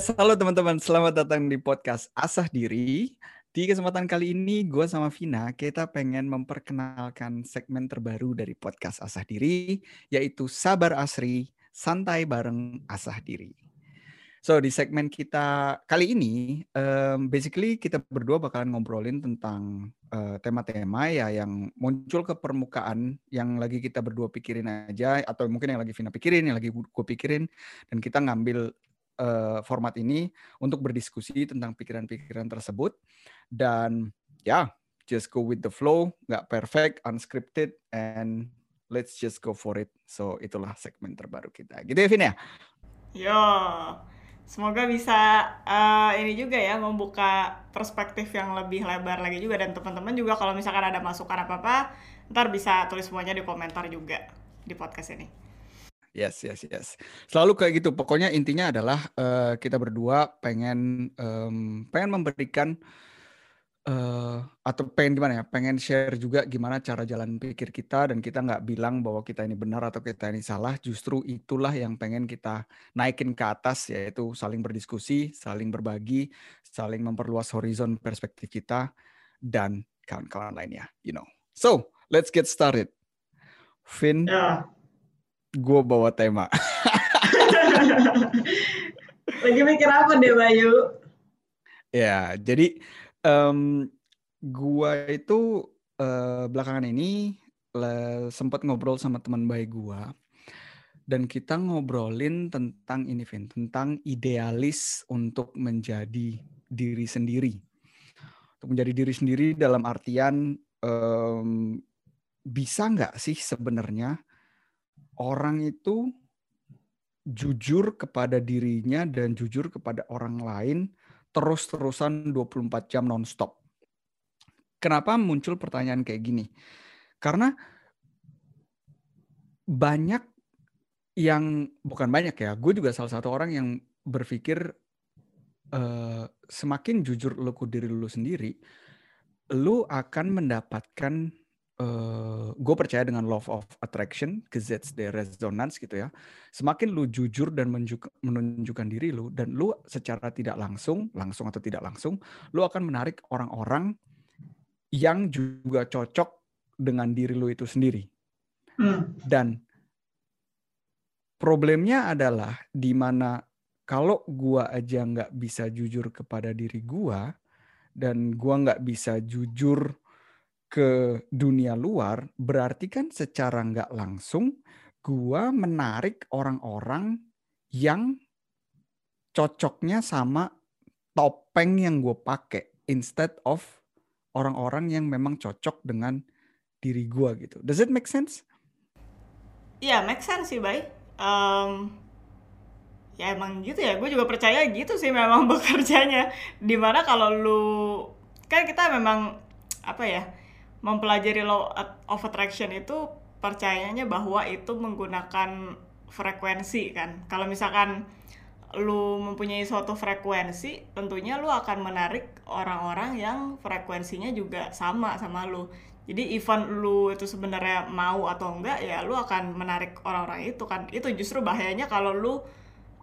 Yes, halo teman-teman. Selamat datang di podcast Asah Diri. Di kesempatan kali ini, gue sama Vina, kita pengen memperkenalkan segmen terbaru dari podcast Asah Diri, yaitu Sabar Asri, Santai Bareng Asah Diri. So, di segmen kita kali ini, um, basically kita berdua bakalan ngobrolin tentang tema tema-tema ya yang muncul ke permukaan, yang lagi kita berdua pikirin aja, atau mungkin yang lagi Vina pikirin, yang lagi gue pikirin, dan kita ngambil uh, format ini untuk berdiskusi tentang pikiran-pikiran tersebut. Dan ya yeah, just go with the flow nggak perfect unscripted and let's just go for it. So itulah segmen terbaru kita. Gitu ya Vin ya? Yo semoga bisa uh, ini juga ya membuka perspektif yang lebih lebar lagi juga. Dan teman-teman juga kalau misalkan ada masukan apa apa ntar bisa tulis semuanya di komentar juga di podcast ini Yes, yes, yes. Selalu kayak gitu. Pokoknya intinya adalah uh, kita berdua pengen um, pengen memberikan uh, atau pengen gimana ya? Pengen share juga gimana cara jalan pikir kita dan kita nggak bilang bahwa kita ini benar atau kita ini salah. Justru itulah yang pengen kita naikin ke atas yaitu saling berdiskusi, saling berbagi, saling memperluas horizon perspektif kita dan kawan-kawan lainnya. You know. So let's get started. Finn. Yeah gue bawa tema. Lagi mikir apa deh Bayu? Ya, jadi um, gue itu uh, belakangan ini sempat ngobrol sama teman baik gue dan kita ngobrolin tentang ini Vin, tentang idealis untuk menjadi diri sendiri. Untuk menjadi diri sendiri dalam artian um, bisa nggak sih sebenarnya orang itu jujur kepada dirinya dan jujur kepada orang lain terus-terusan 24 jam nonstop. Kenapa muncul pertanyaan kayak gini? Karena banyak yang bukan banyak ya, gue juga salah satu orang yang berpikir uh, semakin jujur lo ke diri lo sendiri, lo akan mendapatkan uh, gue percaya dengan love of attraction, that's the resonance gitu ya. Semakin lu jujur dan menunjukkan diri lu dan lu secara tidak langsung, langsung atau tidak langsung, lu akan menarik orang-orang yang juga cocok dengan diri lu itu sendiri. Hmm. Dan problemnya adalah di mana kalau gua aja nggak bisa jujur kepada diri gua dan gua nggak bisa jujur ke dunia luar, berarti kan secara nggak langsung gua menarik orang-orang yang cocoknya sama topeng yang gue pakai instead of orang-orang yang memang cocok dengan diri gua gitu. Does it make sense? Iya, yeah, make sense sih, Bay. Um, ya emang gitu ya, gue juga percaya gitu sih memang bekerjanya. Di mana kalau lu, kan kita memang, apa ya, mempelajari law of attraction itu percayanya bahwa itu menggunakan frekuensi kan. Kalau misalkan lu mempunyai suatu frekuensi, tentunya lu akan menarik orang-orang yang frekuensinya juga sama sama lu. Jadi even lu itu sebenarnya mau atau enggak ya lu akan menarik orang-orang itu kan. Itu justru bahayanya kalau lu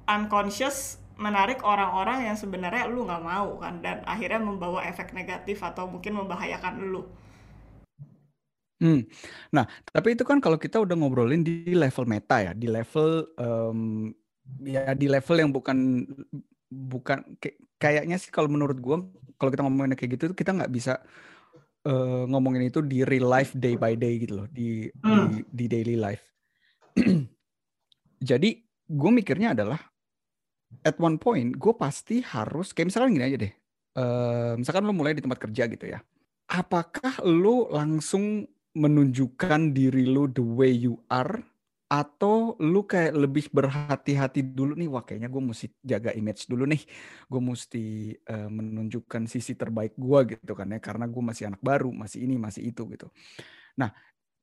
unconscious menarik orang-orang yang sebenarnya lu nggak mau kan dan akhirnya membawa efek negatif atau mungkin membahayakan lu. Hmm. Nah, tapi itu kan kalau kita udah ngobrolin di level meta ya, di level um, ya di level yang bukan bukan kayaknya sih kalau menurut gua kalau kita ngomongin kayak gitu kita nggak bisa uh, ngomongin itu di real life day by day gitu loh, di hmm. di, di daily life. Jadi gue mikirnya adalah at one point gue pasti harus kayak misalkan gini aja deh. Uh, misalkan lo mulai di tempat kerja gitu ya. Apakah lo langsung menunjukkan diri lu the way you are atau lu kayak lebih berhati-hati dulu nih wah kayaknya gue mesti jaga image dulu nih. Gue mesti uh, menunjukkan sisi terbaik gue gitu kan ya. Karena gue masih anak baru masih ini masih itu gitu. Nah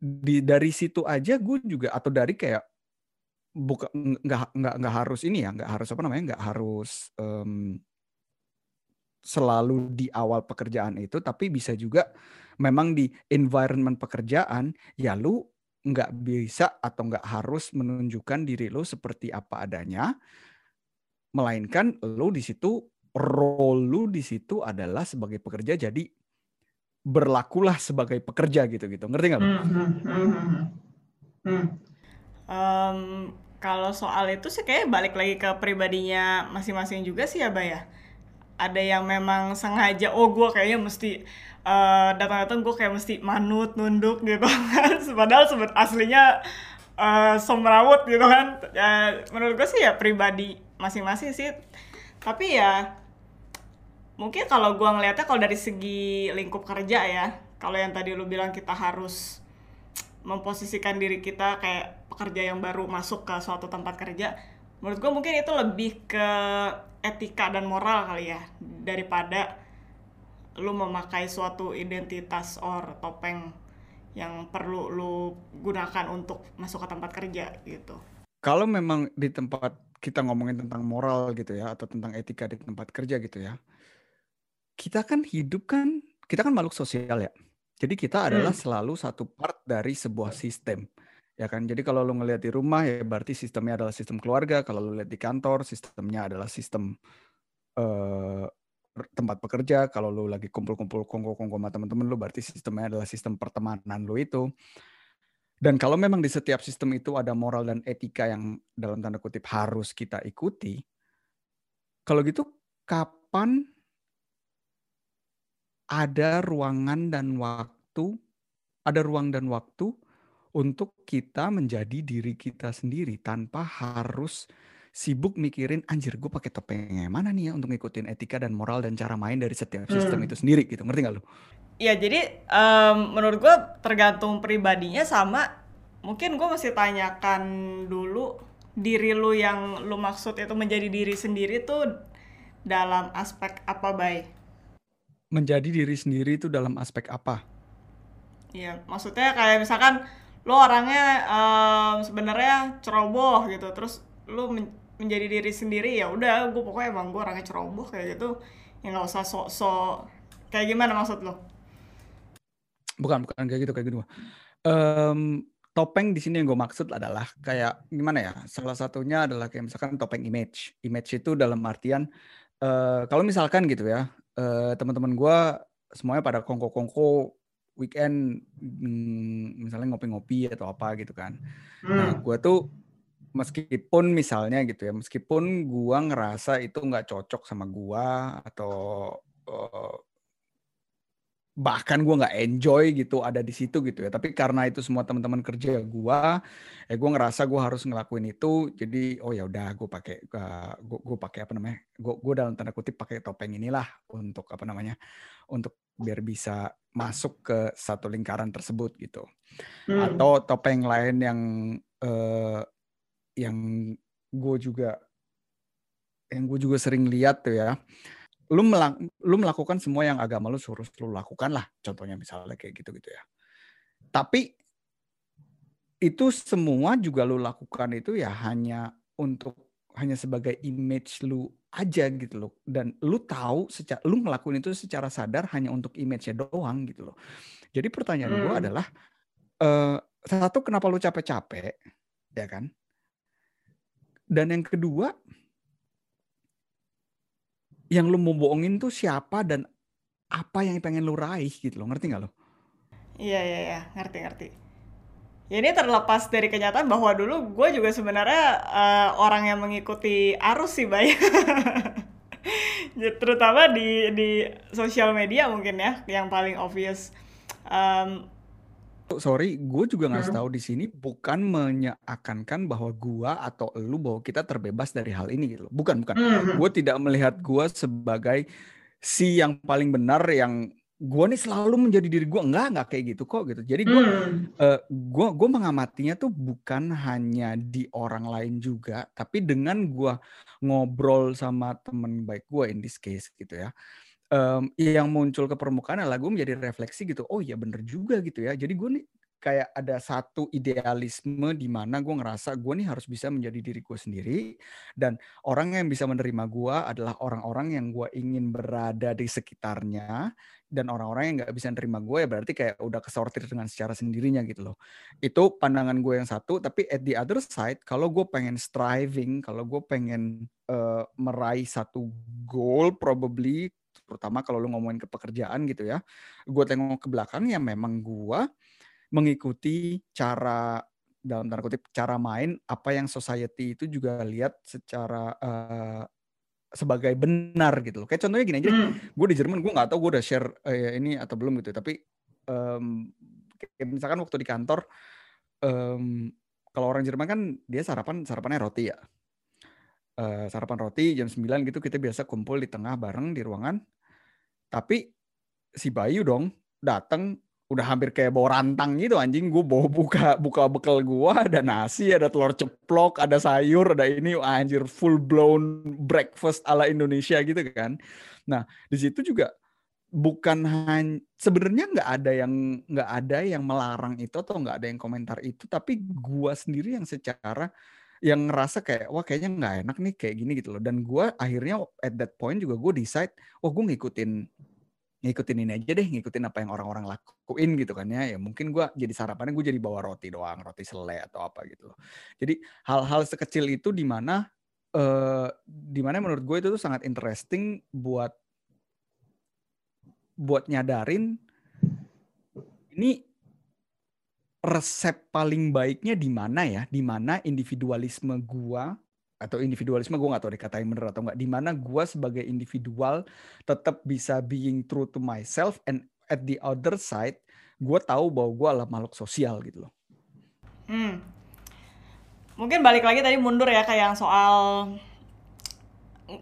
di dari situ aja gue juga atau dari kayak bukan nggak nggak nggak harus ini ya nggak harus apa namanya nggak harus um, selalu di awal pekerjaan itu tapi bisa juga memang di environment pekerjaan ya lu nggak bisa atau nggak harus menunjukkan diri lu seperti apa adanya melainkan lo di situ role lu di situ adalah sebagai pekerja jadi berlakulah sebagai pekerja gitu gitu ngerti nggak? Hmm, hmm. Hmm. Um, kalau soal itu sih kayak balik lagi ke pribadinya masing-masing juga sih ya, Bay ya. Ada yang memang sengaja, oh gue kayaknya mesti uh, datang-datang gue kayak mesti manut, nunduk gitu kan. Padahal sebut aslinya uh, semrawut gitu kan. Ya, menurut gue sih ya pribadi masing-masing sih. Tapi ya mungkin kalau gue ngelihatnya kalau dari segi lingkup kerja ya, kalau yang tadi lu bilang kita harus memposisikan diri kita kayak pekerja yang baru masuk ke suatu tempat kerja menurut gue mungkin itu lebih ke etika dan moral kali ya daripada lu memakai suatu identitas or topeng yang perlu lu gunakan untuk masuk ke tempat kerja gitu. Kalau memang di tempat kita ngomongin tentang moral gitu ya atau tentang etika di tempat kerja gitu ya. Kita kan hidup kan kita kan makhluk sosial ya. Jadi kita adalah hmm. selalu satu part dari sebuah sistem. Ya kan? Jadi kalau lu ngelihat di rumah ya berarti sistemnya adalah sistem keluarga, kalau lu lihat di kantor sistemnya adalah sistem uh, tempat bekerja, kalau lu lagi kumpul-kumpul kongko-kongko sama teman-teman lu berarti sistemnya adalah sistem pertemanan lu itu. Dan kalau memang di setiap sistem itu ada moral dan etika yang dalam tanda kutip harus kita ikuti, kalau gitu kapan ada ruangan dan waktu, ada ruang dan waktu untuk kita menjadi diri kita sendiri tanpa harus sibuk mikirin anjir gue pakai topengnya mana nih ya untuk ngikutin etika dan moral dan cara main dari setiap sistem hmm. itu sendiri gitu ngerti gak lu? Ya jadi um, menurut gue tergantung pribadinya sama mungkin gue masih tanyakan dulu diri lu yang lu maksud itu menjadi diri sendiri tuh dalam aspek apa baik? menjadi diri sendiri itu dalam aspek apa? Iya, maksudnya kayak misalkan lo orangnya um, sebenarnya ceroboh gitu, terus lo men menjadi diri sendiri ya udah, gue pokoknya emang gue orangnya ceroboh kayak gitu, ya nggak usah sok-sok kayak gimana maksud lo? Bukan, bukan kayak gitu kayak gitu. Um, topeng di sini yang gue maksud adalah kayak gimana ya? Salah satunya adalah kayak misalkan topeng image. Image itu dalam artian uh, kalau misalkan gitu ya, uh, teman-teman gue semuanya pada kongko-kongko weekend mm, misalnya ngopi-ngopi atau apa gitu kan. Nah, hmm. Nah, gue tuh meskipun misalnya gitu ya, meskipun gue ngerasa itu nggak cocok sama gue atau uh, bahkan gue nggak enjoy gitu ada di situ gitu ya tapi karena itu semua teman-teman kerja gue eh gue ngerasa gue harus ngelakuin itu jadi oh ya udah gue pakai uh, gue pakai apa namanya gue gue dalam tanda kutip pakai topeng inilah untuk apa namanya untuk biar bisa masuk ke satu lingkaran tersebut gitu hmm. atau topeng lain yang uh, yang gue juga yang gue juga sering lihat tuh ya. Lu melak lu melakukan semua yang agama lu suruh lu lakukan lah. Contohnya misalnya kayak gitu gitu ya. Tapi itu semua juga lu lakukan itu ya hanya untuk hanya sebagai image lu aja gitu loh. Dan lu tahu secara lu ngelakuin itu secara sadar hanya untuk image-nya doang gitu loh. Jadi pertanyaan hmm. gue adalah uh, satu kenapa lu capek-capek? Ya kan dan yang kedua yang lu mau bohongin tuh siapa dan apa yang pengen lu raih gitu loh ngerti nggak lo? Iya iya iya ngerti ngerti. Ya ini terlepas dari kenyataan bahwa dulu gue juga sebenarnya uh, orang yang mengikuti arus sih bay. Terutama di di sosial media mungkin ya yang paling obvious. Um, sorry, gue juga ngasih hmm. tahu di sini bukan menyeakan bahwa gue atau lu bahwa kita terbebas dari hal ini gitu. Bukan, bukan. Hmm. Gue tidak melihat gue sebagai si yang paling benar yang gue nih selalu menjadi diri gue enggak enggak kayak gitu kok gitu jadi gue hmm. uh, gue gue mengamatinya tuh bukan hanya di orang lain juga tapi dengan gue ngobrol sama temen baik gue in this case gitu ya um, yang muncul ke permukaan adalah gue menjadi refleksi gitu oh iya bener juga gitu ya. Jadi gue nih kayak ada satu idealisme di mana gue ngerasa gue nih harus bisa menjadi diri gue sendiri dan orang yang bisa menerima gue adalah orang-orang yang gue ingin berada di sekitarnya dan orang-orang yang nggak bisa menerima gue ya berarti kayak udah kesortir dengan secara sendirinya gitu loh. Itu pandangan gue yang satu tapi at the other side kalau gue pengen striving kalau gue pengen uh, meraih satu goal probably terutama kalau lu ngomongin ke pekerjaan gitu ya gue tengok ke belakang ya memang gue mengikuti cara dalam tanda kutip cara main apa yang society itu juga lihat secara uh, sebagai benar gitu loh. Kayak contohnya gini aja, hmm. gue di Jerman gue nggak tahu gue udah share uh, ini atau belum gitu, tapi um, kayak misalkan waktu di kantor, um, kalau orang Jerman kan dia sarapan sarapannya roti ya, uh, sarapan roti jam 9 gitu kita biasa kumpul di tengah bareng di ruangan, tapi si Bayu dong datang udah hampir kayak bawa rantang gitu anjing. Gue bawa buka buka bekal gue ada nasi ada telur ceplok ada sayur ada ini anjir full blown breakfast ala Indonesia gitu kan. Nah di situ juga bukan hanya sebenarnya nggak ada yang nggak ada yang melarang itu atau nggak ada yang komentar itu tapi gue sendiri yang secara yang ngerasa kayak wah kayaknya nggak enak nih kayak gini gitu loh dan gue akhirnya at that point juga gue decide wah gue ngikutin ngikutin ini aja deh, ngikutin apa yang orang-orang lakuin gitu kan ya. Ya mungkin gue jadi sarapannya gue jadi bawa roti doang, roti selai atau apa gitu loh. Jadi hal-hal sekecil itu di mana uh, di mana menurut gue itu tuh sangat interesting buat buat nyadarin ini resep paling baiknya di mana ya? Di mana individualisme gua atau individualisme gue gak tahu dikatain bener atau nggak di mana gue sebagai individual tetap bisa being true to myself and at the other side gue tahu bahwa gue adalah makhluk sosial gitu loh. Hmm. Mungkin balik lagi tadi mundur ya kayak yang soal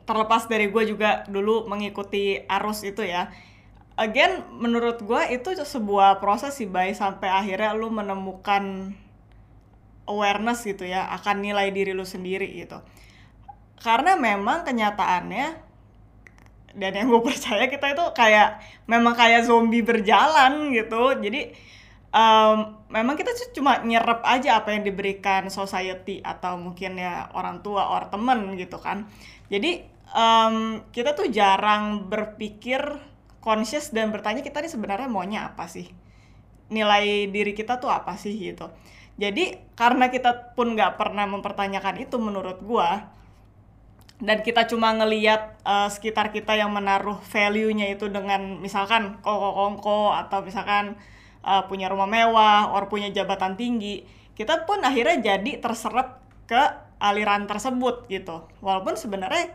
terlepas dari gue juga dulu mengikuti arus itu ya. Again, menurut gue itu sebuah proses sih, baik sampai akhirnya lu menemukan awareness gitu ya akan nilai diri lu sendiri gitu. Karena memang kenyataannya dan yang gue percaya kita itu kayak memang kayak zombie berjalan gitu. Jadi um, memang kita cuma nyerap aja apa yang diberikan society atau mungkin ya orang tua or temen gitu kan. Jadi um, kita tuh jarang berpikir conscious dan bertanya kita nih sebenarnya maunya apa sih nilai diri kita tuh apa sih gitu jadi karena kita pun nggak pernah mempertanyakan itu menurut gua dan kita cuma ngeliat uh, sekitar kita yang menaruh value-nya itu dengan misalkan kongko-kongko atau misalkan uh, punya rumah mewah, or punya jabatan tinggi, kita pun akhirnya jadi terserap ke aliran tersebut gitu. Walaupun sebenarnya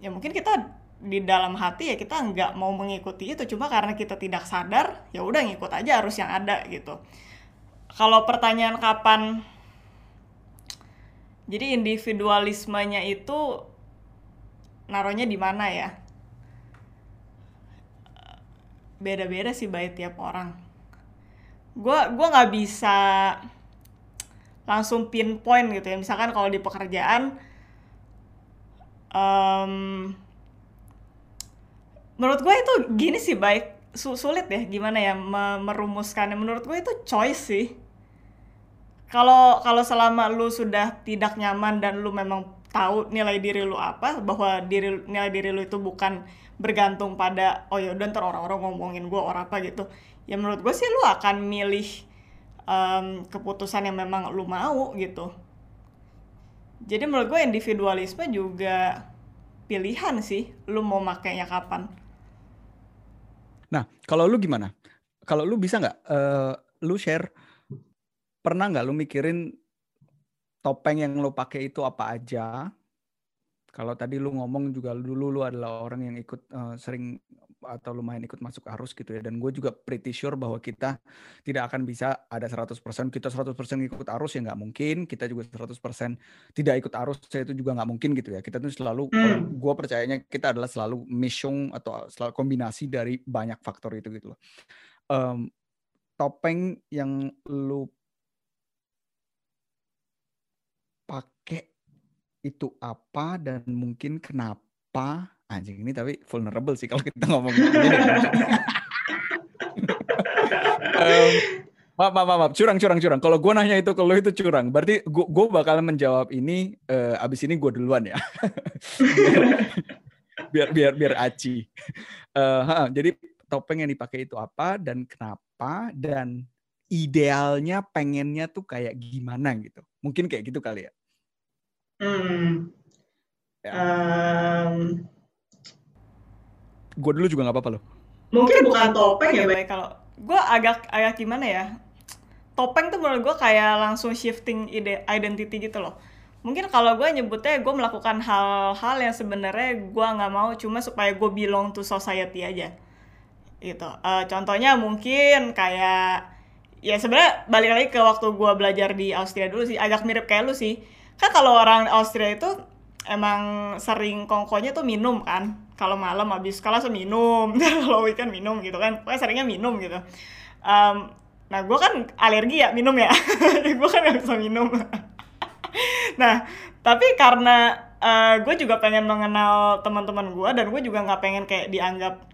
ya mungkin kita di dalam hati ya kita nggak mau mengikuti itu. Cuma karena kita tidak sadar ya udah ngikut aja harus yang ada gitu. Kalau pertanyaan kapan? Jadi individualismenya itu naruhnya di mana ya? Beda-beda sih baik tiap orang. Gue gua nggak bisa langsung pinpoint gitu ya. Misalkan kalau di pekerjaan um, menurut gue itu gini sih baik sulit ya gimana ya merumuskannya. Menurut gue itu choice sih. Kalau kalau selama lu sudah tidak nyaman dan lu memang tahu nilai diri lu apa bahwa diri nilai diri lu itu bukan bergantung pada oh ya udah ntar orang-orang ngomongin gue orang apa gitu. Ya menurut gue sih lu akan milih um, keputusan yang memang lu mau gitu. Jadi menurut gue individualisme juga pilihan sih lu mau makainya kapan nah kalau lu gimana kalau lu bisa nggak uh, lu share pernah nggak lu mikirin topeng yang lu pakai itu apa aja? Kalau tadi lu ngomong juga dulu lu adalah orang yang ikut uh, sering atau lumayan ikut masuk arus gitu ya. Dan gue juga pretty sure bahwa kita tidak akan bisa ada 100%. Kita 100% ikut arus ya nggak mungkin. Kita juga 100% tidak ikut arus saya itu juga nggak mungkin gitu ya. Kita tuh selalu, hmm. gue percayanya kita adalah selalu mission atau selalu kombinasi dari banyak faktor itu gitu loh. Um, topeng yang lu pakai itu apa dan mungkin kenapa anjing ini tapi vulnerable sih kalau kita ngomong gini um, Maaf, maaf, maaf, curang, curang, curang. Kalau gue nanya itu ke lo itu curang. Berarti gue bakal menjawab ini. Uh, abis ini gue duluan ya. biar, biar, biar, aci. Uh, jadi topeng yang dipakai itu apa dan kenapa dan idealnya pengennya tuh kayak gimana gitu. Mungkin kayak gitu kali ya. Hmm. Ya. Um, gue dulu juga nggak apa-apa loh. Mungkin bukan topeng ya, baik kalau gue agak agak gimana ya? Topeng tuh menurut gue kayak langsung shifting ide identity gitu loh. Mungkin kalau gue nyebutnya gue melakukan hal-hal yang sebenarnya gue nggak mau cuma supaya gue belong to society aja. Gitu. Uh, contohnya mungkin kayak ya sebenarnya balik lagi ke waktu gue belajar di Austria dulu sih agak mirip kayak lu sih. Kan kalau orang Austria itu emang sering kongkonya tuh minum kan kalau malam habis kelas minum kalau weekend minum gitu kan pokoknya seringnya minum gitu um, Nah, gue kan alergi ya minum ya. gue kan gak bisa minum. nah, tapi karena uh, eh, gue juga pengen mengenal teman-teman gue dan gue juga nggak pengen kayak dianggap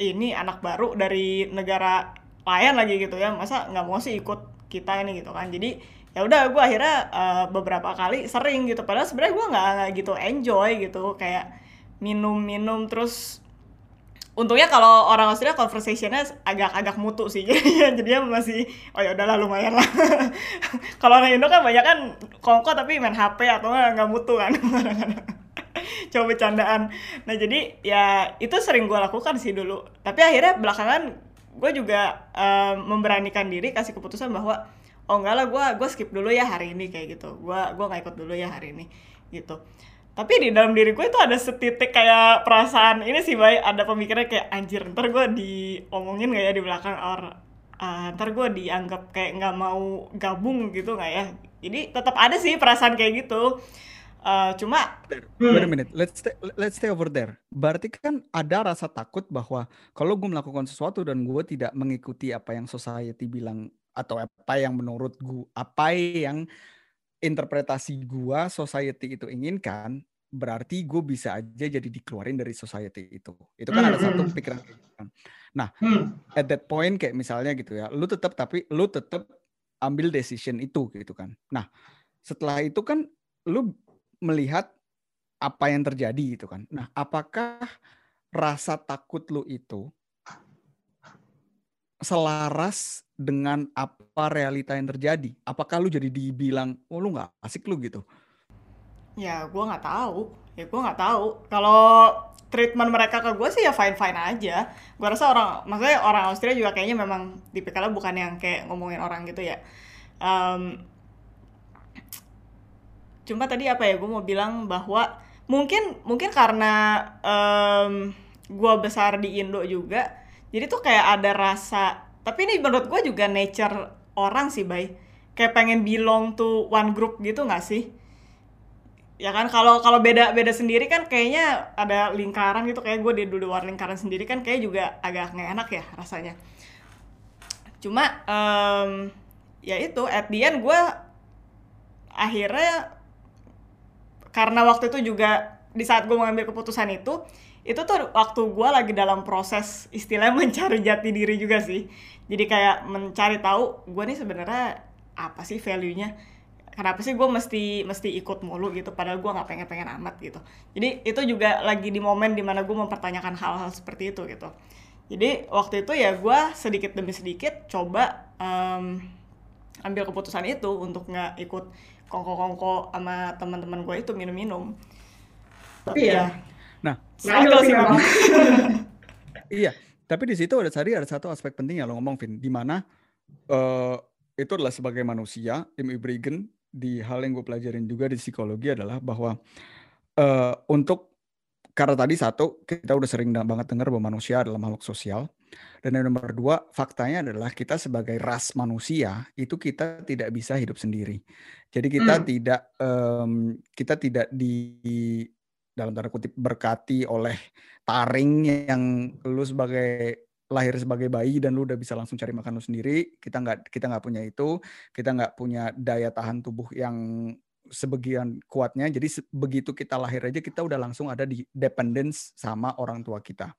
ini anak baru dari negara lain lagi gitu ya. Masa nggak mau sih ikut kita ini gitu kan. Jadi ya udah gue akhirnya uh, beberapa kali sering gitu. Padahal sebenarnya gue nggak gitu enjoy gitu kayak minum-minum terus untungnya kalau orang Austria conversationnya agak-agak mutu sih jadi jadinya masih oh ya udahlah lumayan lah. Kalau orang Indo kan banyak kan kongko tapi main HP atau nggak mutu kan. Coba bercandaan. Nah jadi ya itu sering gue lakukan sih dulu. Tapi akhirnya belakangan gue juga um, memberanikan diri kasih keputusan bahwa oh enggak lah gue gue skip dulu ya hari ini kayak gitu. Gue gue nggak ikut dulu ya hari ini gitu tapi di dalam diri gue itu ada setitik kayak perasaan ini sih baik ada pemikiran kayak anjir ntar gue diomongin gak ya di belakang? Or uh, ntar gue dianggap kayak nggak mau gabung gitu nggak ya? Jadi tetap ada sih perasaan kayak gitu. Uh, cuma wait a minute. Let's stay, let's stay over there. Berarti kan ada rasa takut bahwa kalau gue melakukan sesuatu dan gue tidak mengikuti apa yang society bilang atau apa yang menurut gue apa yang interpretasi gua society itu inginkan, berarti gue bisa aja jadi dikeluarin dari society itu. Itu kan hmm, ada satu hmm. pikiran gitu kan. Nah, hmm. at that point kayak misalnya gitu ya, lu tetap tapi lu tetap ambil decision itu gitu kan. Nah, setelah itu kan lu melihat apa yang terjadi gitu kan. Nah, apakah rasa takut lu itu selaras dengan apa realita yang terjadi? Apakah lu jadi dibilang, oh lu nggak asik lu gitu? Ya, gue nggak tahu. Ya, gue nggak tahu. Kalau treatment mereka ke gue sih ya fine-fine aja. Gue rasa orang, maksudnya orang Austria juga kayaknya memang tipikalnya bukan yang kayak ngomongin orang gitu ya. Um, cuma tadi apa ya, gue mau bilang bahwa mungkin mungkin karena um, gue besar di Indo juga, jadi tuh kayak ada rasa tapi ini menurut gue juga nature orang sih bay. Kayak pengen belong to one group gitu nggak sih? Ya kan kalau kalau beda beda sendiri kan kayaknya ada lingkaran gitu. Kayak gue di luar lingkaran sendiri kan kayak juga agak nggak enak ya rasanya. Cuma um, ya itu at the end gue akhirnya karena waktu itu juga di saat gue mengambil keputusan itu itu tuh waktu gue lagi dalam proses istilahnya mencari jati diri juga sih. Jadi kayak mencari tahu gue nih sebenarnya apa sih value-nya? Kenapa sih gue mesti mesti ikut mulu gitu padahal gue nggak pengen pengen amat gitu. Jadi itu juga lagi di momen di mana gue mempertanyakan hal-hal seperti itu gitu. Jadi waktu itu ya gue sedikit demi sedikit coba um, ambil keputusan itu untuk nggak ikut kongko-kongko sama teman-teman gue itu minum-minum. Tapi ya, ya Nah, sih memang. iya, tapi di situ ada tadi ada satu aspek penting yang lo ngomong, Vin, di mana uh, itu adalah sebagai manusia, Im Ibrigen di hal yang gue pelajarin juga di psikologi adalah bahwa uh, untuk karena tadi satu kita udah sering banget dengar bahwa manusia adalah makhluk sosial dan yang nomor dua faktanya adalah kita sebagai ras manusia itu kita tidak bisa hidup sendiri jadi kita hmm. tidak um, kita tidak di dalam tanda kutip berkati oleh taring yang lu sebagai lahir sebagai bayi dan lu udah bisa langsung cari makan lu sendiri. Kita nggak kita nggak punya itu. Kita nggak punya daya tahan tubuh yang sebagian kuatnya. Jadi begitu kita lahir aja kita udah langsung ada di dependence sama orang tua kita.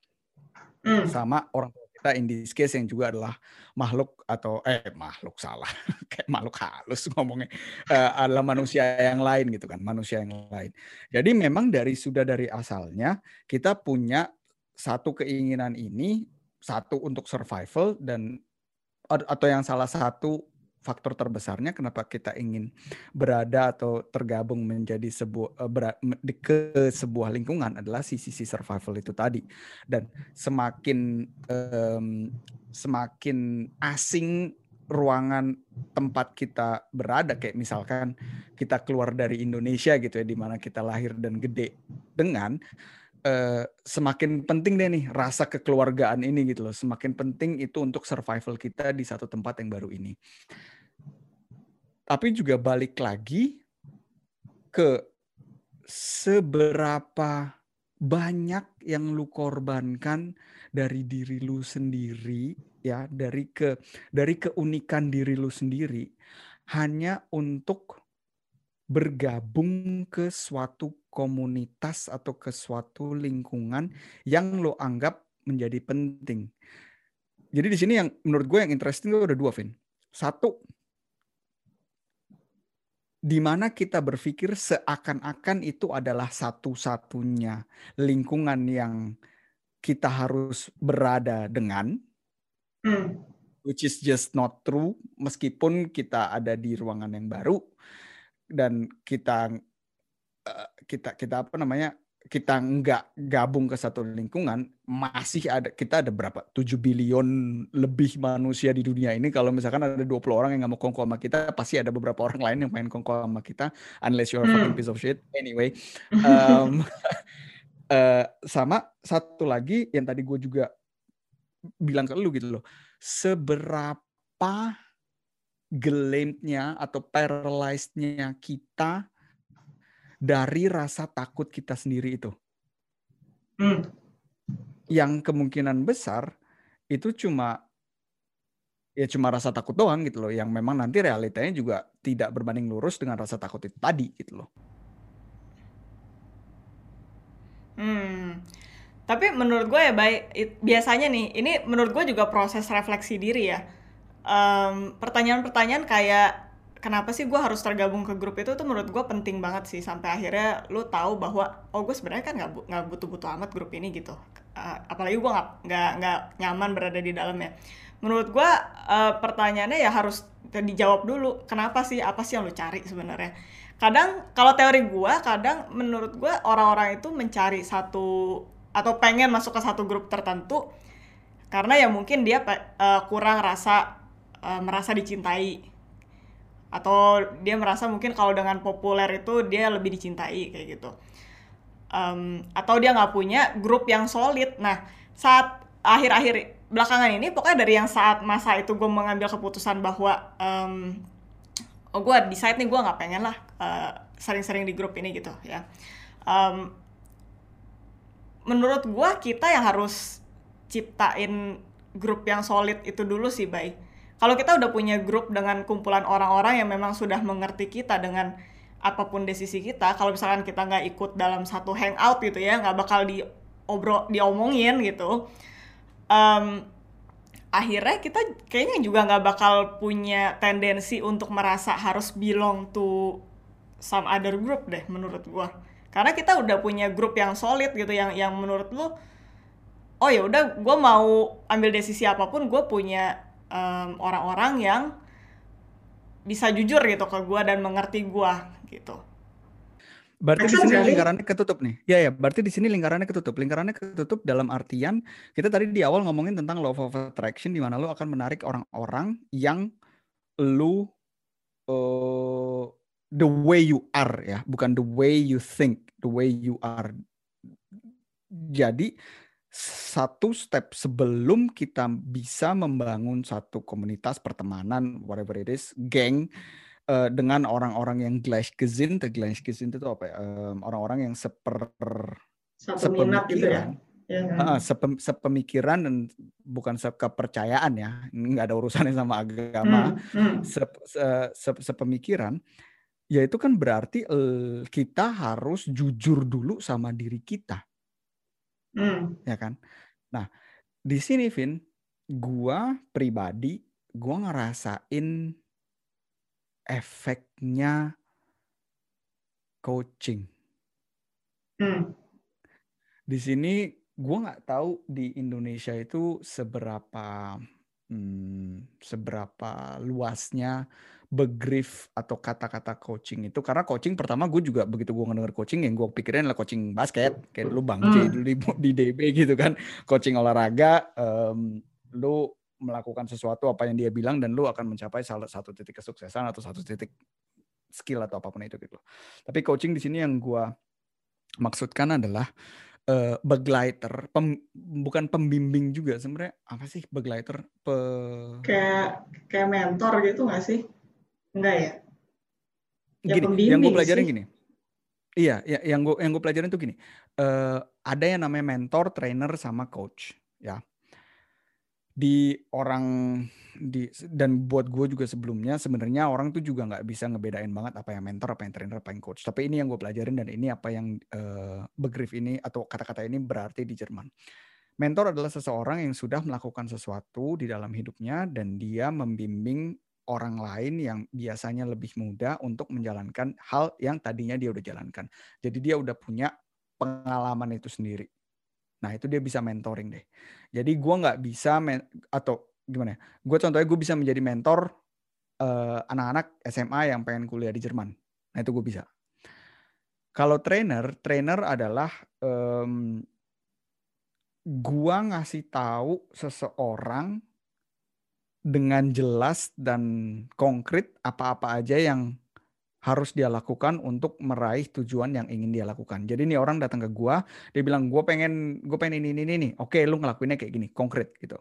Hmm. sama orang tua kita in this case yang juga adalah makhluk atau eh makhluk salah. Kayak makhluk halus ngomongnya. Uh, adalah manusia yang lain gitu kan manusia yang lain. Jadi memang dari sudah dari asalnya kita punya satu keinginan ini satu untuk survival dan atau yang salah satu faktor terbesarnya kenapa kita ingin berada atau tergabung menjadi sebuah eh, ke sebuah lingkungan adalah sisi sisi survival itu tadi. Dan semakin um, semakin asing ruangan tempat kita berada kayak misalkan kita keluar dari Indonesia gitu ya di mana kita lahir dan gede dengan uh, semakin penting deh nih rasa kekeluargaan ini gitu loh. Semakin penting itu untuk survival kita di satu tempat yang baru ini. Tapi juga balik lagi ke seberapa banyak yang lu korbankan dari diri lu sendiri ya dari ke dari keunikan diri lu sendiri hanya untuk bergabung ke suatu komunitas atau ke suatu lingkungan yang lo anggap menjadi penting. Jadi di sini yang menurut gue yang interesting itu ada dua, Vin. Satu, di mana kita berpikir seakan-akan itu adalah satu-satunya lingkungan yang kita harus berada dengan, hmm. which is just not true, meskipun kita ada di ruangan yang baru dan kita eh, kita kita apa namanya kita nggak gabung ke satu lingkungan, masih ada kita ada berapa? 7 bilion lebih manusia di dunia ini. Kalau misalkan ada 20 orang yang nggak mau kongko sama kita, pasti ada beberapa orang lain yang main kongko sama kita, unless you're a fucking hmm. piece of shit. Anyway, um, uh, sama satu lagi yang tadi gue juga bilang ke lu gitu loh, seberapa gelemnya atau paralyzed-nya kita dari rasa takut kita sendiri itu. Hmm. Yang kemungkinan besar itu cuma ya cuma rasa takut doang gitu loh yang memang nanti realitanya juga tidak berbanding lurus dengan rasa takut itu tadi gitu loh. Hmm. Tapi menurut gue ya baik biasanya nih ini menurut gue juga proses refleksi diri ya. Pertanyaan pertanyaan-pertanyaan kayak kenapa sih gue harus tergabung ke grup itu tuh menurut gue penting banget sih sampai akhirnya lu tahu bahwa oh gue sebenarnya kan nggak nggak butuh-butuh amat grup ini gitu. Uh, apalagi gue nggak nggak nggak nyaman berada di dalamnya. Menurut gue uh, pertanyaannya ya harus dijawab dulu kenapa sih apa sih yang lu cari sebenarnya? Kadang kalau teori gue kadang menurut gue orang-orang itu mencari satu atau pengen masuk ke satu grup tertentu karena ya mungkin dia uh, kurang rasa uh, merasa dicintai. Atau dia merasa mungkin kalau dengan populer itu dia lebih dicintai kayak gitu. Um, atau dia nggak punya grup yang solid. Nah saat akhir-akhir belakangan ini pokoknya dari yang saat masa itu gue mengambil keputusan bahwa um, oh gue decide nih gue nggak pengen lah uh, sering-sering di grup ini gitu ya. Um, menurut gue kita yang harus ciptain grup yang solid itu dulu sih baik kalau kita udah punya grup dengan kumpulan orang-orang yang memang sudah mengerti kita dengan apa pun desisi kita, kalau misalkan kita nggak ikut dalam satu hangout gitu ya, nggak bakal diobrol diomongin gitu. Um, akhirnya kita kayaknya juga nggak bakal punya tendensi untuk merasa harus belong to some other group deh menurut gua karena kita udah punya grup yang solid gitu yang yang menurut lu oh ya udah gua mau ambil desisi apa pun gue punya orang orang-orang yang bisa jujur gitu ke gue dan mengerti gue gitu. Berarti di sini lingkarannya ketutup nih. Ya ya, berarti di sini lingkarannya ketutup. Lingkarannya ketutup dalam artian kita tadi di awal ngomongin tentang law of attraction di mana lu akan menarik orang-orang yang lu uh, the way you are ya, bukan the way you think, the way you are. Jadi satu step sebelum kita bisa membangun satu komunitas pertemanan whatever it is geng uh, dengan orang-orang yang Gleichgesinnte Gleichgesinnte itu apa ya um, orang-orang yang seper Satu sepemikiran gitu ya? Ya, kan? uh, sepe, sepemikiran dan bukan sekepercayaan ya nggak ada urusannya sama agama hmm, hmm. Se, se, se, sepemikiran ya itu kan berarti uh, kita harus jujur dulu sama diri kita Hmm. Ya kan? Nah, di sini Vin, gua pribadi, gua ngerasain efeknya coaching. Hmm. Di sini gua nggak tahu di Indonesia itu seberapa hmm, seberapa luasnya begrif atau kata-kata coaching itu karena coaching pertama gue juga begitu gue ngedenger coaching yang gue pikirin adalah coaching basket kayak dulu bang J Hmm. dulu di, di DB gitu kan coaching olahraga em, lu melakukan sesuatu apa yang dia bilang dan lu akan mencapai salah satu titik kesuksesan atau satu titik skill atau apa pun itu gitu tapi coaching di sini yang gue maksudkan adalah eh begleiter pem- bukan pembimbing juga sebenarnya apa sih begleiter pe Kayak kayak mentor gitu nggak sih? Enggak ya? Ya gini yang gue pelajarin sih. gini. Iya ya, yang gue yang gue pelajarin tuh gini. Eh ada yang namanya mentor trainer sama coach ya. Di orang di dan buat gue juga sebelumnya sebenarnya orang tuh juga nggak bisa ngebedain banget apa yang mentor apa yang trainer apa yang coach. Tapi ini yang gue pelajarin dan ini apa yang eh, begrif ini atau kata-kata ini berarti di Jerman. Mentor adalah seseorang yang sudah melakukan sesuatu di dalam hidupnya dan dia membimbing orang lain yang biasanya lebih muda untuk menjalankan hal yang tadinya dia udah jalankan jadi dia udah punya pengalaman itu sendiri Nah itu dia bisa mentoring deh. Jadi gue nggak bisa men- atau gimana? ya, Gue contohnya gue bisa menjadi mentor eh, anak-anak SMA yang pengen kuliah di Jerman. Nah itu gue bisa. Kalau trainer, trainer adalah em, gua ngasih tahu seseorang dengan jelas dan konkret apa-apa aja yang harus dia lakukan untuk meraih tujuan yang ingin dia lakukan. Jadi nih orang datang ke gua, dia bilang gua pengen gue pengen ini ini ini. Oke, lu ngelakuinnya kayak gini, konkret gitu.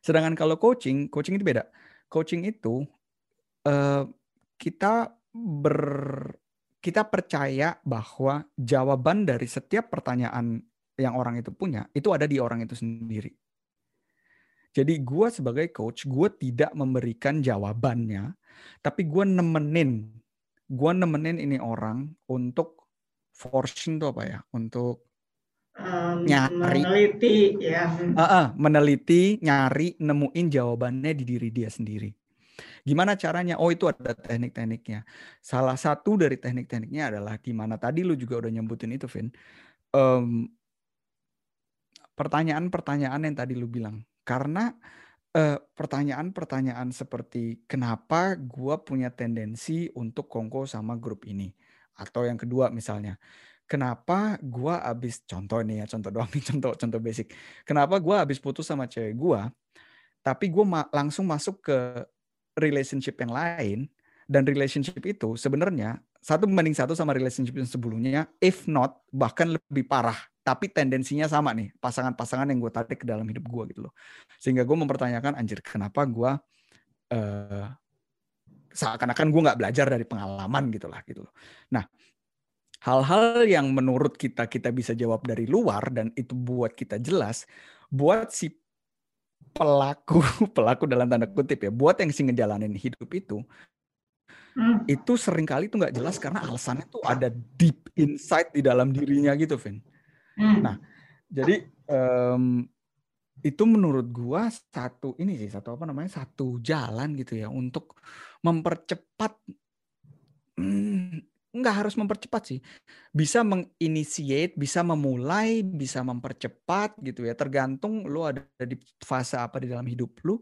Sedangkan kalau coaching, coaching itu beda. Coaching itu eh, kita ber kita percaya bahwa jawaban dari setiap pertanyaan yang orang itu punya itu ada di orang itu sendiri. Jadi gue sebagai coach, gue tidak memberikan jawabannya, tapi gue nemenin, gue nemenin ini orang untuk forcing itu apa ya? Untuk Em, nyari, meneliti ya. Ah, ah, meneliti, nyari, nemuin jawabannya di diri dia sendiri. Gimana caranya? Oh itu ada teknik-tekniknya. Salah satu dari teknik-tekniknya adalah di mana tadi lu juga udah nyebutin itu, Vin. Em, pertanyaan-pertanyaan yang tadi lu bilang. Karena eh, pertanyaan-pertanyaan seperti kenapa gua punya tendensi untuk kongko sama grup ini? Atau yang kedua misalnya, kenapa gua abis contoh nih ya, contoh doang nih, contoh contoh basic. Kenapa gua abis putus sama cewek gua, tapi gue langsung masuk ke relationship yang lain dan relationship itu sebenarnya satu banding satu sama relationship yang sebelumnya, if not bahkan lebih parah. Tapi tendensinya sama nih, pasangan-pasangan yang gue tarik ke dalam hidup gue gitu loh. Sehingga gue mempertanyakan, anjir kenapa gue eh, seakan-akan gue nggak belajar dari pengalaman gitu lah gitu loh. Nah, hal-hal yang menurut kita kita bisa jawab dari luar dan itu buat kita jelas, buat si pelaku pelaku dalam tanda kutip ya, buat yang sih ngejalanin hidup itu Hmm. itu sering kali tuh nggak jelas karena alasannya tuh ada deep insight di dalam dirinya gitu, Vin. Hmm. Nah, jadi em, itu menurut gua satu ini sih satu apa namanya satu jalan gitu ya untuk mempercepat hmm, nggak harus mempercepat sih bisa menginitiate bisa memulai bisa mempercepat gitu ya tergantung lu ada di fase apa di dalam hidup lu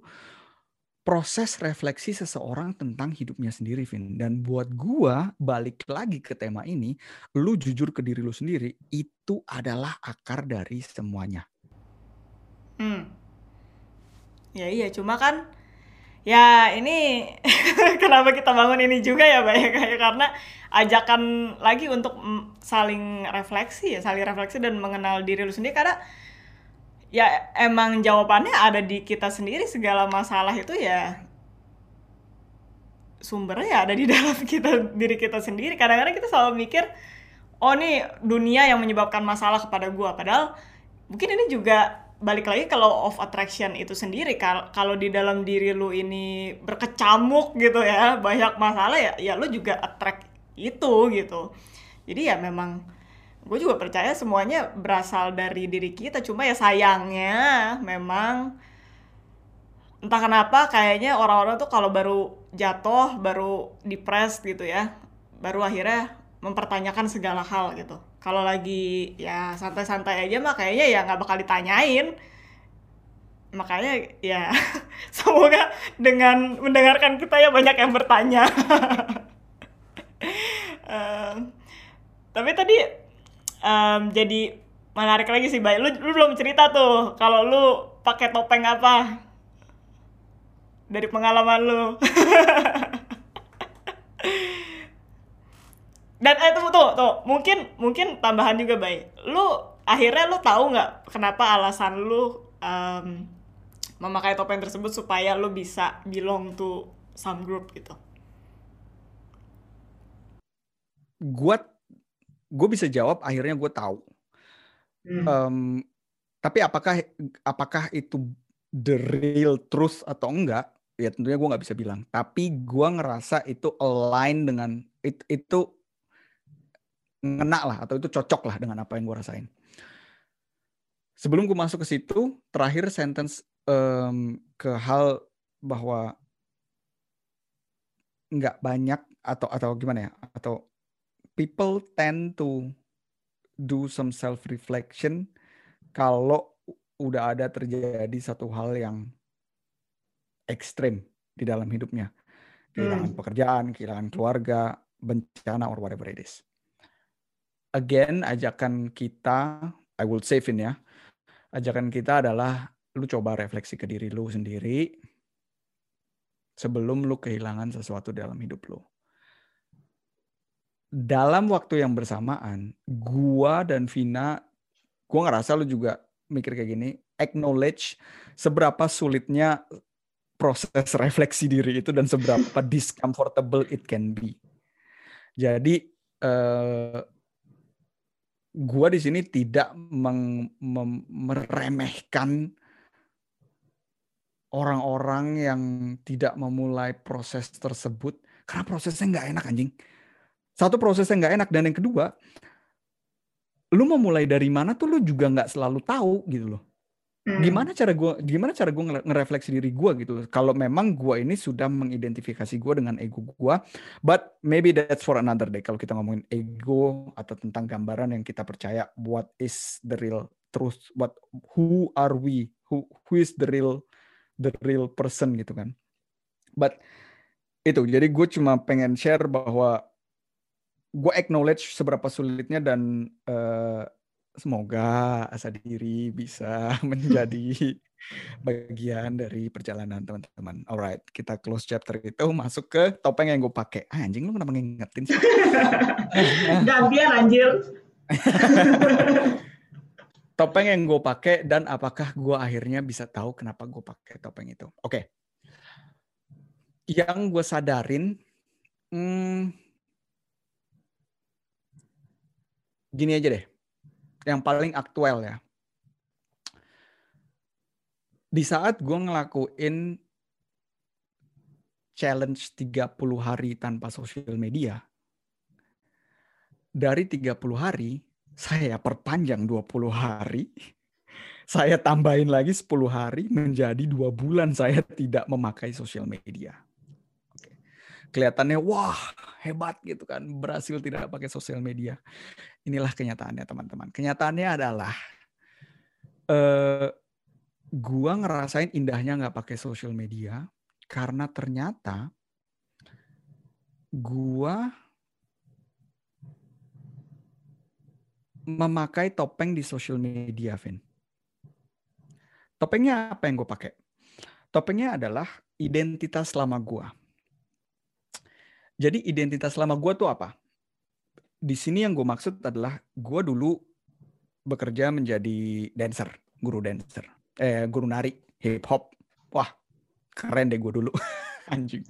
proses refleksi seseorang tentang hidupnya sendiri Vin. Dan buat gua balik lagi ke tema ini lu jujur ke diri lu sendiri itu adalah akar dari semuanya. Hmm. Ya iya, cuma kan ya ini kenapa kita bangun ini juga ya, Mbak ya? Kayak karena ajakan lagi untuk saling refleksi ya, saling refleksi dan mengenal diri lu sendiri. Karena ya emang jawabannya ada di kita sendiri segala masalah itu ya sumbernya ya ada di dalam kita diri kita sendiri. Kadang-kadang kita selalu mikir oh nih dunia yang menyebabkan masalah kepada gua. Padahal mungkin ini juga balik lagi ke law of attraction itu sendiri. Kal- kalau di dalam diri lu ini berkecamuk gitu ya banyak masalah ya ya lu juga attract itu gitu. Jadi ya memang gue juga percaya semuanya berasal dari diri kita cuma ya sayangnya memang entah kenapa kayaknya orang-orang tuh kalau baru jatuh baru depres gitu ya baru akhirnya mempertanyakan segala hal gitu. Kalau lagi ya santai-santai aja mah kayaknya ya nggak bakal ditanyain. Makanya ya semoga dengan mendengarkan kita ya banyak yang bertanya. Uh, tapi tadi um, jadi menarik lagi sih baik lu, lu belum cerita tuh kalau lu pakai topeng apa? Dari pengalaman lu. Dan eh tuh tuh tuh mungkin mungkin tambahan juga baik lu akhirnya lu tahu nggak kenapa alasan lu um, memakai topeng tersebut supaya lu bisa belong to some group gitu? Gue gue bisa jawab akhirnya gue tahu hmm. um, tapi apakah apakah itu the real truth atau enggak ya tentunya gue nggak bisa bilang tapi gue ngerasa itu align dengan it, itu ngena lah atau itu cocok lah dengan apa yang gue rasain. Sebelum gue masuk ke situ, terakhir sentence um, ke hal bahwa nggak banyak atau atau gimana ya atau people tend to do some self reflection kalau udah ada terjadi satu hal yang ekstrim di dalam hidupnya kehilangan hmm. pekerjaan kehilangan keluarga bencana or whatever it is again ajakan kita I will save in ya. Ajakan kita adalah lu coba refleksi ke diri lu sendiri sebelum lu kehilangan sesuatu dalam hidup lu. Dalam waktu yang bersamaan, gua dan Vina, gua ngerasa lu juga mikir kayak gini, acknowledge seberapa sulitnya proses refleksi diri itu dan seberapa discomfortable it can be. Jadi uh, gua di sini tidak meng, mem, meremehkan orang-orang yang tidak memulai proses tersebut karena prosesnya nggak enak anjing. Satu prosesnya nggak enak dan yang kedua, lu mau mulai dari mana tuh lu juga nggak selalu tahu gitu loh. Hmm. Gimana cara gue gimana cara gue ngerefleksi diri gue gitu. Kalau memang gue ini sudah mengidentifikasi gue dengan ego gue, but maybe that's for another day. Kalau kita ngomongin ego atau tentang gambaran yang kita percaya, what is the real truth? What who are we? Who who is the real the real person gitu kan? But itu jadi gue cuma pengen share bahwa gue acknowledge seberapa sulitnya dan uh, semoga asa diri bisa menjadi bagian dari perjalanan teman-teman. Alright, kita close chapter itu masuk ke topeng yang gue pakai. Ah, anjing lu kenapa ngingetin sih? Gantian anjir. topeng yang gue pakai dan apakah gue akhirnya bisa tahu kenapa gue pakai topeng itu? Oke. Okay. Yang gue sadarin, hmm, gini aja deh yang paling aktual ya. Di saat gue ngelakuin challenge 30 hari tanpa sosial media, dari 30 hari, saya perpanjang 20 hari, saya tambahin lagi 10 hari menjadi dua bulan saya tidak memakai sosial media. Kelihatannya wah hebat gitu kan, berhasil tidak pakai sosial media. Inilah kenyataannya teman-teman. Kenyataannya adalah uh, gua ngerasain indahnya nggak pakai sosial media karena ternyata gua memakai topeng di sosial media, Vin. Topengnya apa yang gue pakai? Topengnya adalah identitas lama gue. Jadi identitas lama gue tuh apa? di sini yang gue maksud adalah gue dulu bekerja menjadi dancer, guru dancer, eh guru nari, hip hop. Wah, keren deh gue dulu, anjing.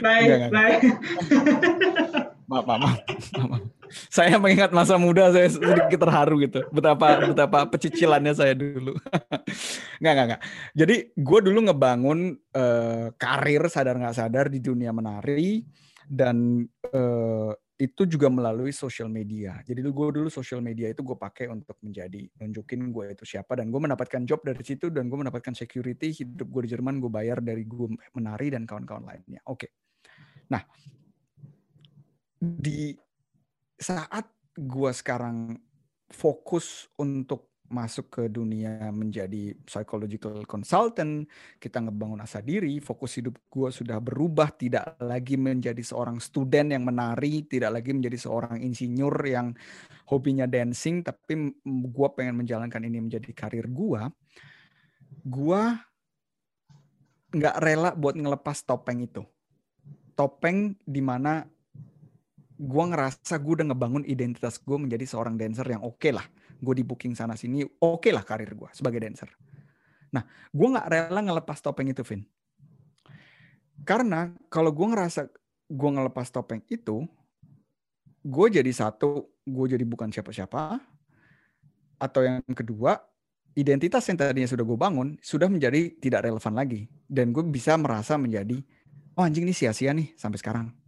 Baik, baik. maaf, maaf, maaf. Saya mengingat masa muda saya sedikit terharu gitu. Betapa betapa pecicilannya saya dulu. nggak, nggak, nggak. Jadi gue dulu ngebangun uh, karir sadar nggak sadar di dunia menari dan uh, itu juga melalui social media. Jadi gue dulu social media itu gue pakai untuk menjadi nunjukin gue itu siapa dan gue mendapatkan job dari situ dan gue mendapatkan security hidup gue di Jerman gue bayar dari gue menari dan kawan-kawan lainnya. Oke. Okay. Nah di saat gue sekarang fokus untuk masuk ke dunia menjadi psychological consultant, kita ngebangun asa diri, fokus hidup gue sudah berubah, tidak lagi menjadi seorang student yang menari, tidak lagi menjadi seorang insinyur yang hobinya dancing, tapi gue pengen menjalankan ini menjadi karir gue, gue nggak rela buat ngelepas topeng itu. Topeng di mana gue ngerasa gue udah ngebangun identitas gue menjadi seorang dancer yang oke okay lah gue di booking sana sini, oke okay lah karir gue sebagai dancer. Nah, gue nggak rela ngelepas topeng itu, Vin. Karena kalau gue ngerasa gue ngelepas topeng itu, gue jadi satu, gue jadi bukan siapa-siapa. Atau yang kedua, identitas yang tadinya sudah gue bangun sudah menjadi tidak relevan lagi. Dan gue bisa merasa menjadi, oh anjing ini sia-sia nih sampai sekarang.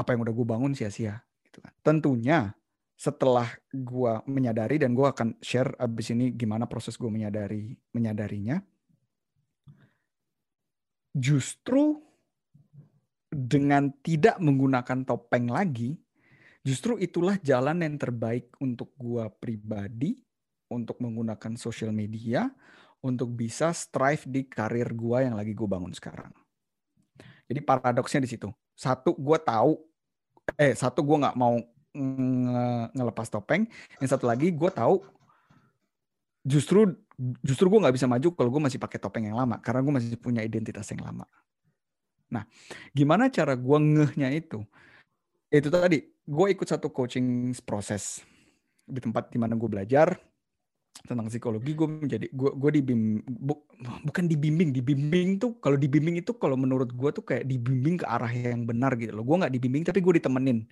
Apa yang udah gue bangun sia-sia. Gitu kan. Tentunya setelah gue menyadari dan gue akan share abis ini gimana proses gue menyadari menyadarinya justru dengan tidak menggunakan topeng lagi justru itulah jalan yang terbaik untuk gue pribadi untuk menggunakan sosial media untuk bisa strive di karir gue yang lagi gue bangun sekarang jadi paradoksnya di situ satu gue tahu eh satu gue nggak mau nge ngelepas topeng. Yang satu lagi gue tahu justru justru gue nggak bisa maju kalau gue masih pakai topeng yang lama karena gue masih punya identitas yang lama. Nah, gimana cara gue ngehnya itu? Itu tadi, gue ikut satu coaching proses di tempat di mana gue belajar tentang psikologi gue menjadi gue gue dibimbing bu, bukan dibimbing dibimbing tuh kalau dibimbing itu kalau menurut gue tuh kayak dibimbing ke arah yang benar gitu loh gue nggak dibimbing tapi gue ditemenin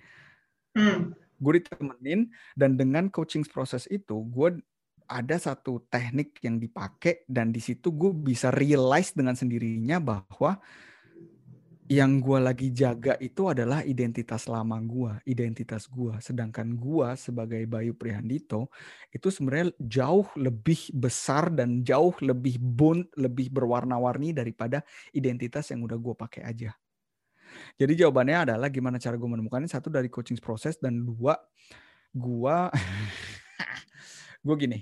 Hmm. Gue ditemenin dan dengan coaching proses itu gue ada satu teknik yang dipakai dan di situ gue bisa realize dengan sendirinya bahwa yang gue lagi jaga itu adalah identitas lama gue, identitas gue. Sedangkan gue sebagai Bayu Prihandito itu sebenarnya jauh lebih besar dan jauh lebih bond, lebih berwarna-warni daripada identitas yang udah gue pakai aja. Jadi jawabannya adalah gimana cara gue menemukannya satu dari coaching proses dan dua gue gue gini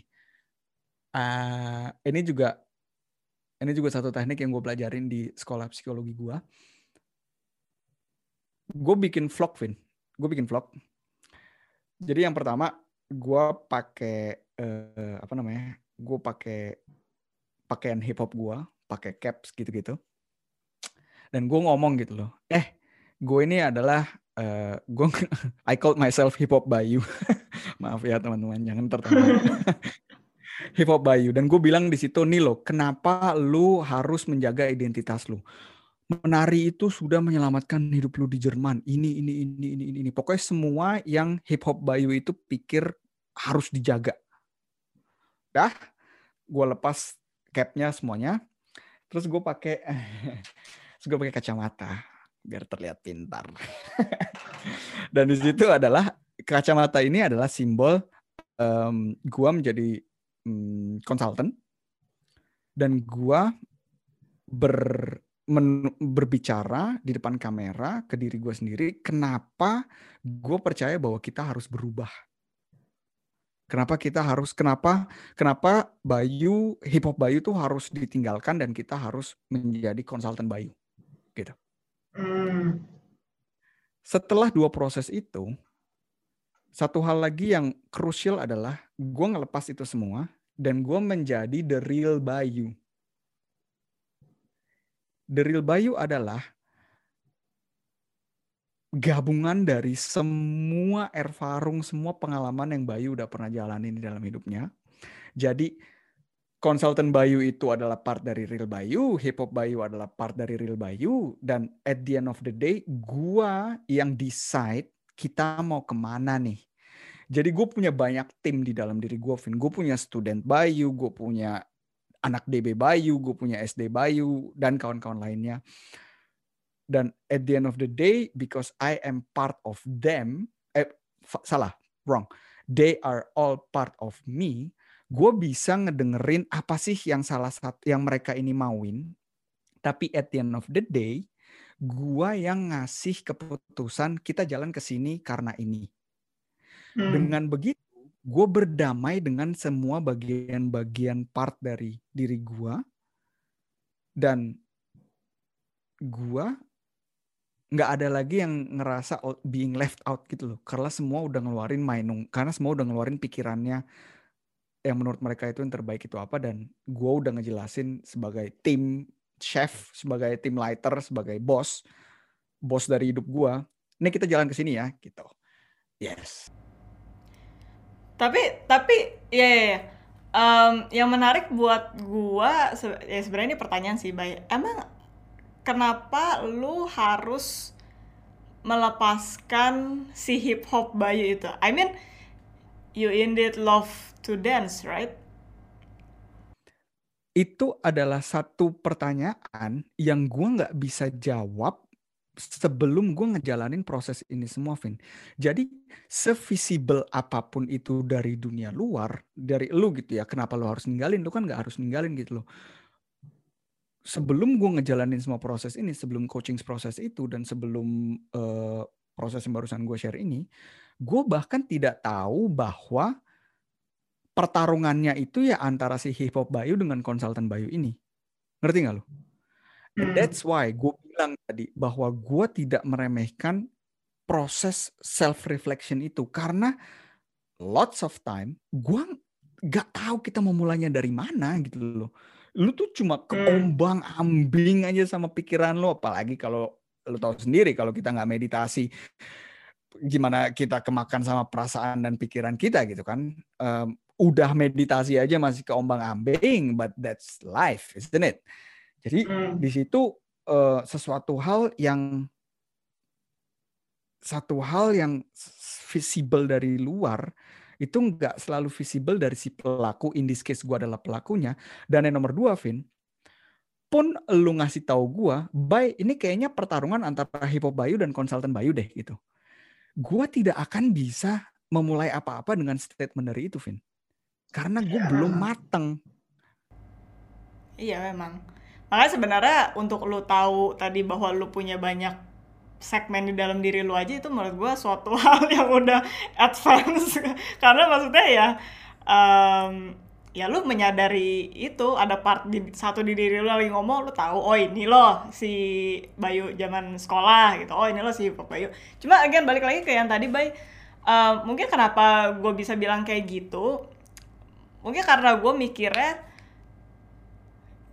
uh, ini juga ini juga satu teknik yang gue pelajarin di sekolah psikologi gue gue bikin vlog Vin. Gue bikin vlog. Jadi yang pertama gue pakai uh, apa namanya gue pakai pakaian hip hop gue pakai caps gitu-gitu. Dan gue ngomong gitu loh eh gue ini adalah uh, gue I call myself hip hop Bayu. Maaf ya teman-teman jangan tertawa. Hip hop Bayu. Dan gue bilang di situ nih lo kenapa lu harus menjaga identitas lu menari itu sudah menyelamatkan hidup lu di Jerman. Ini ini ini ini ini, pokoknya semua yang hip hop Bayu itu pikir harus dijaga. Dah. Gue lepas capnya semuanya. Terus gue pakai Terus gue pakai kacamata biar terlihat pintar. Dan di situ adalah kacamata ini adalah simbol um, gua menjadi um, konsultan dan gua ber men, berbicara di depan kamera ke diri gue sendiri kenapa gue percaya bahwa kita harus berubah Kenapa kita harus kenapa kenapa Bayu hip hop Bayu tuh harus ditinggalkan dan kita harus menjadi konsultan Bayu gitu. Hmm. Setelah dua proses itu, satu hal lagi yang krusial adalah gue ngelepas itu semua dan gue menjadi the real Bayu. The real Bayu adalah gabungan dari semua erfarung, semua pengalaman yang Bayu udah pernah jalanin di dalam hidupnya. Jadi konsultan Bayu itu adalah part dari real Bayu, hip hop Bayu adalah part dari real Bayu, dan at the end of the day, gua yang decide kita mau ke mana nih. Jadi gue punya banyak tim di dalam diri gue, Vin. Gue punya student Bayu, gue punya anak DB Bayu, gue punya SD Bayu, dan kawan-kawan lainnya. Dan at the end of the day, because I am part of them, eh, salah, wrong. They are all part of me. Gue bisa ngedengerin apa sih yang salah satu yang mereka ini mauin. Tapi at the end of the day, gue yang ngasih keputusan kita jalan ke sini karena ini. Hmm. Dengan begitu, gue berdamai dengan semua bagian-bagian part dari diri gue dan gue nggak ada lagi yang ngerasa being left out gitu loh. Karena semua udah ngeluarin mainung karena semua udah ngeluarin pikirannya yang menurut mereka itu yang terbaik itu apa. Dan gue udah ngejelasin sebagai tim chef sebagai tim lighter sebagai bos bos dari hidup gue ini kita jalan ke sini ya gitu. Yes tapi tapi ya, ya, ya. Um, yang menarik buat gue ya sebenarnya ini pertanyaan sih bay emang kenapa lu harus melepaskan si hip hop Bayu itu? I mean, you indeed love to dance, right? Itu adalah satu pertanyaan yang gue nggak bisa jawab sebelum gue ngejalanin proses ini semua, Vin. Jadi sevisible apa pun itu dari dunia luar, dari lu gitu ya, kenapa lu harus ninggalin? Lu kan nggak harus ninggalin gitu loh sebelum gue ngejalanin semua proses ini, sebelum coaching proses itu dan sebelum uh, proses yang barusan gue share ini, gue bahkan tidak tahu bahwa pertarungannya itu ya antara si hip hop Bayu dengan konsultan Bayu ini. Ngerti gak lo? And hmm. that's why gue bilang tadi bahwa gue tidak meremehkan proses self reflection itu karena lots of time gue gak tahu kita mau mulainya dari mana gitu loh lu tuh cuma hmm. keombang ambing aja sama pikiran lu apalagi kalau lu tahu sendiri kalau kita nggak meditasi gimana kita kemakan sama perasaan dan pikiran kita gitu kan um, udah meditasi aja masih keombang ambing but that's life isn't it jadi hmm. di situ uh, sesuatu hal yang satu hal yang visible dari luar itu nggak selalu visible dari si pelaku. In this case gue adalah pelakunya. Dan yang nomor dua, Vin, pun lu ngasih tahu gue, by ini kayaknya pertarungan antara hip hop Bayu dan konsultan Bayu deh gitu. Gue tidak akan bisa memulai apa-apa dengan statement dari itu, Vin. Karena gue ya. belum mateng. Iya memang. Makanya sebenarnya untuk lu tahu tadi bahwa lu punya banyak segmen di dalam diri lu aja itu menurut gue suatu hal yang udah advance. Karena maksudnya ya um, ya lu menyadari itu ada part di satu di diri lu lagi ngomong lu tahu oh ini loh si Bayu zaman sekolah gitu. Oh ini loh si Pak Bayu. Cuma again balik lagi ke yang tadi Bay. Uh, mungkin kenapa gue bisa bilang kayak gitu? Mungkin karena gue mikirnya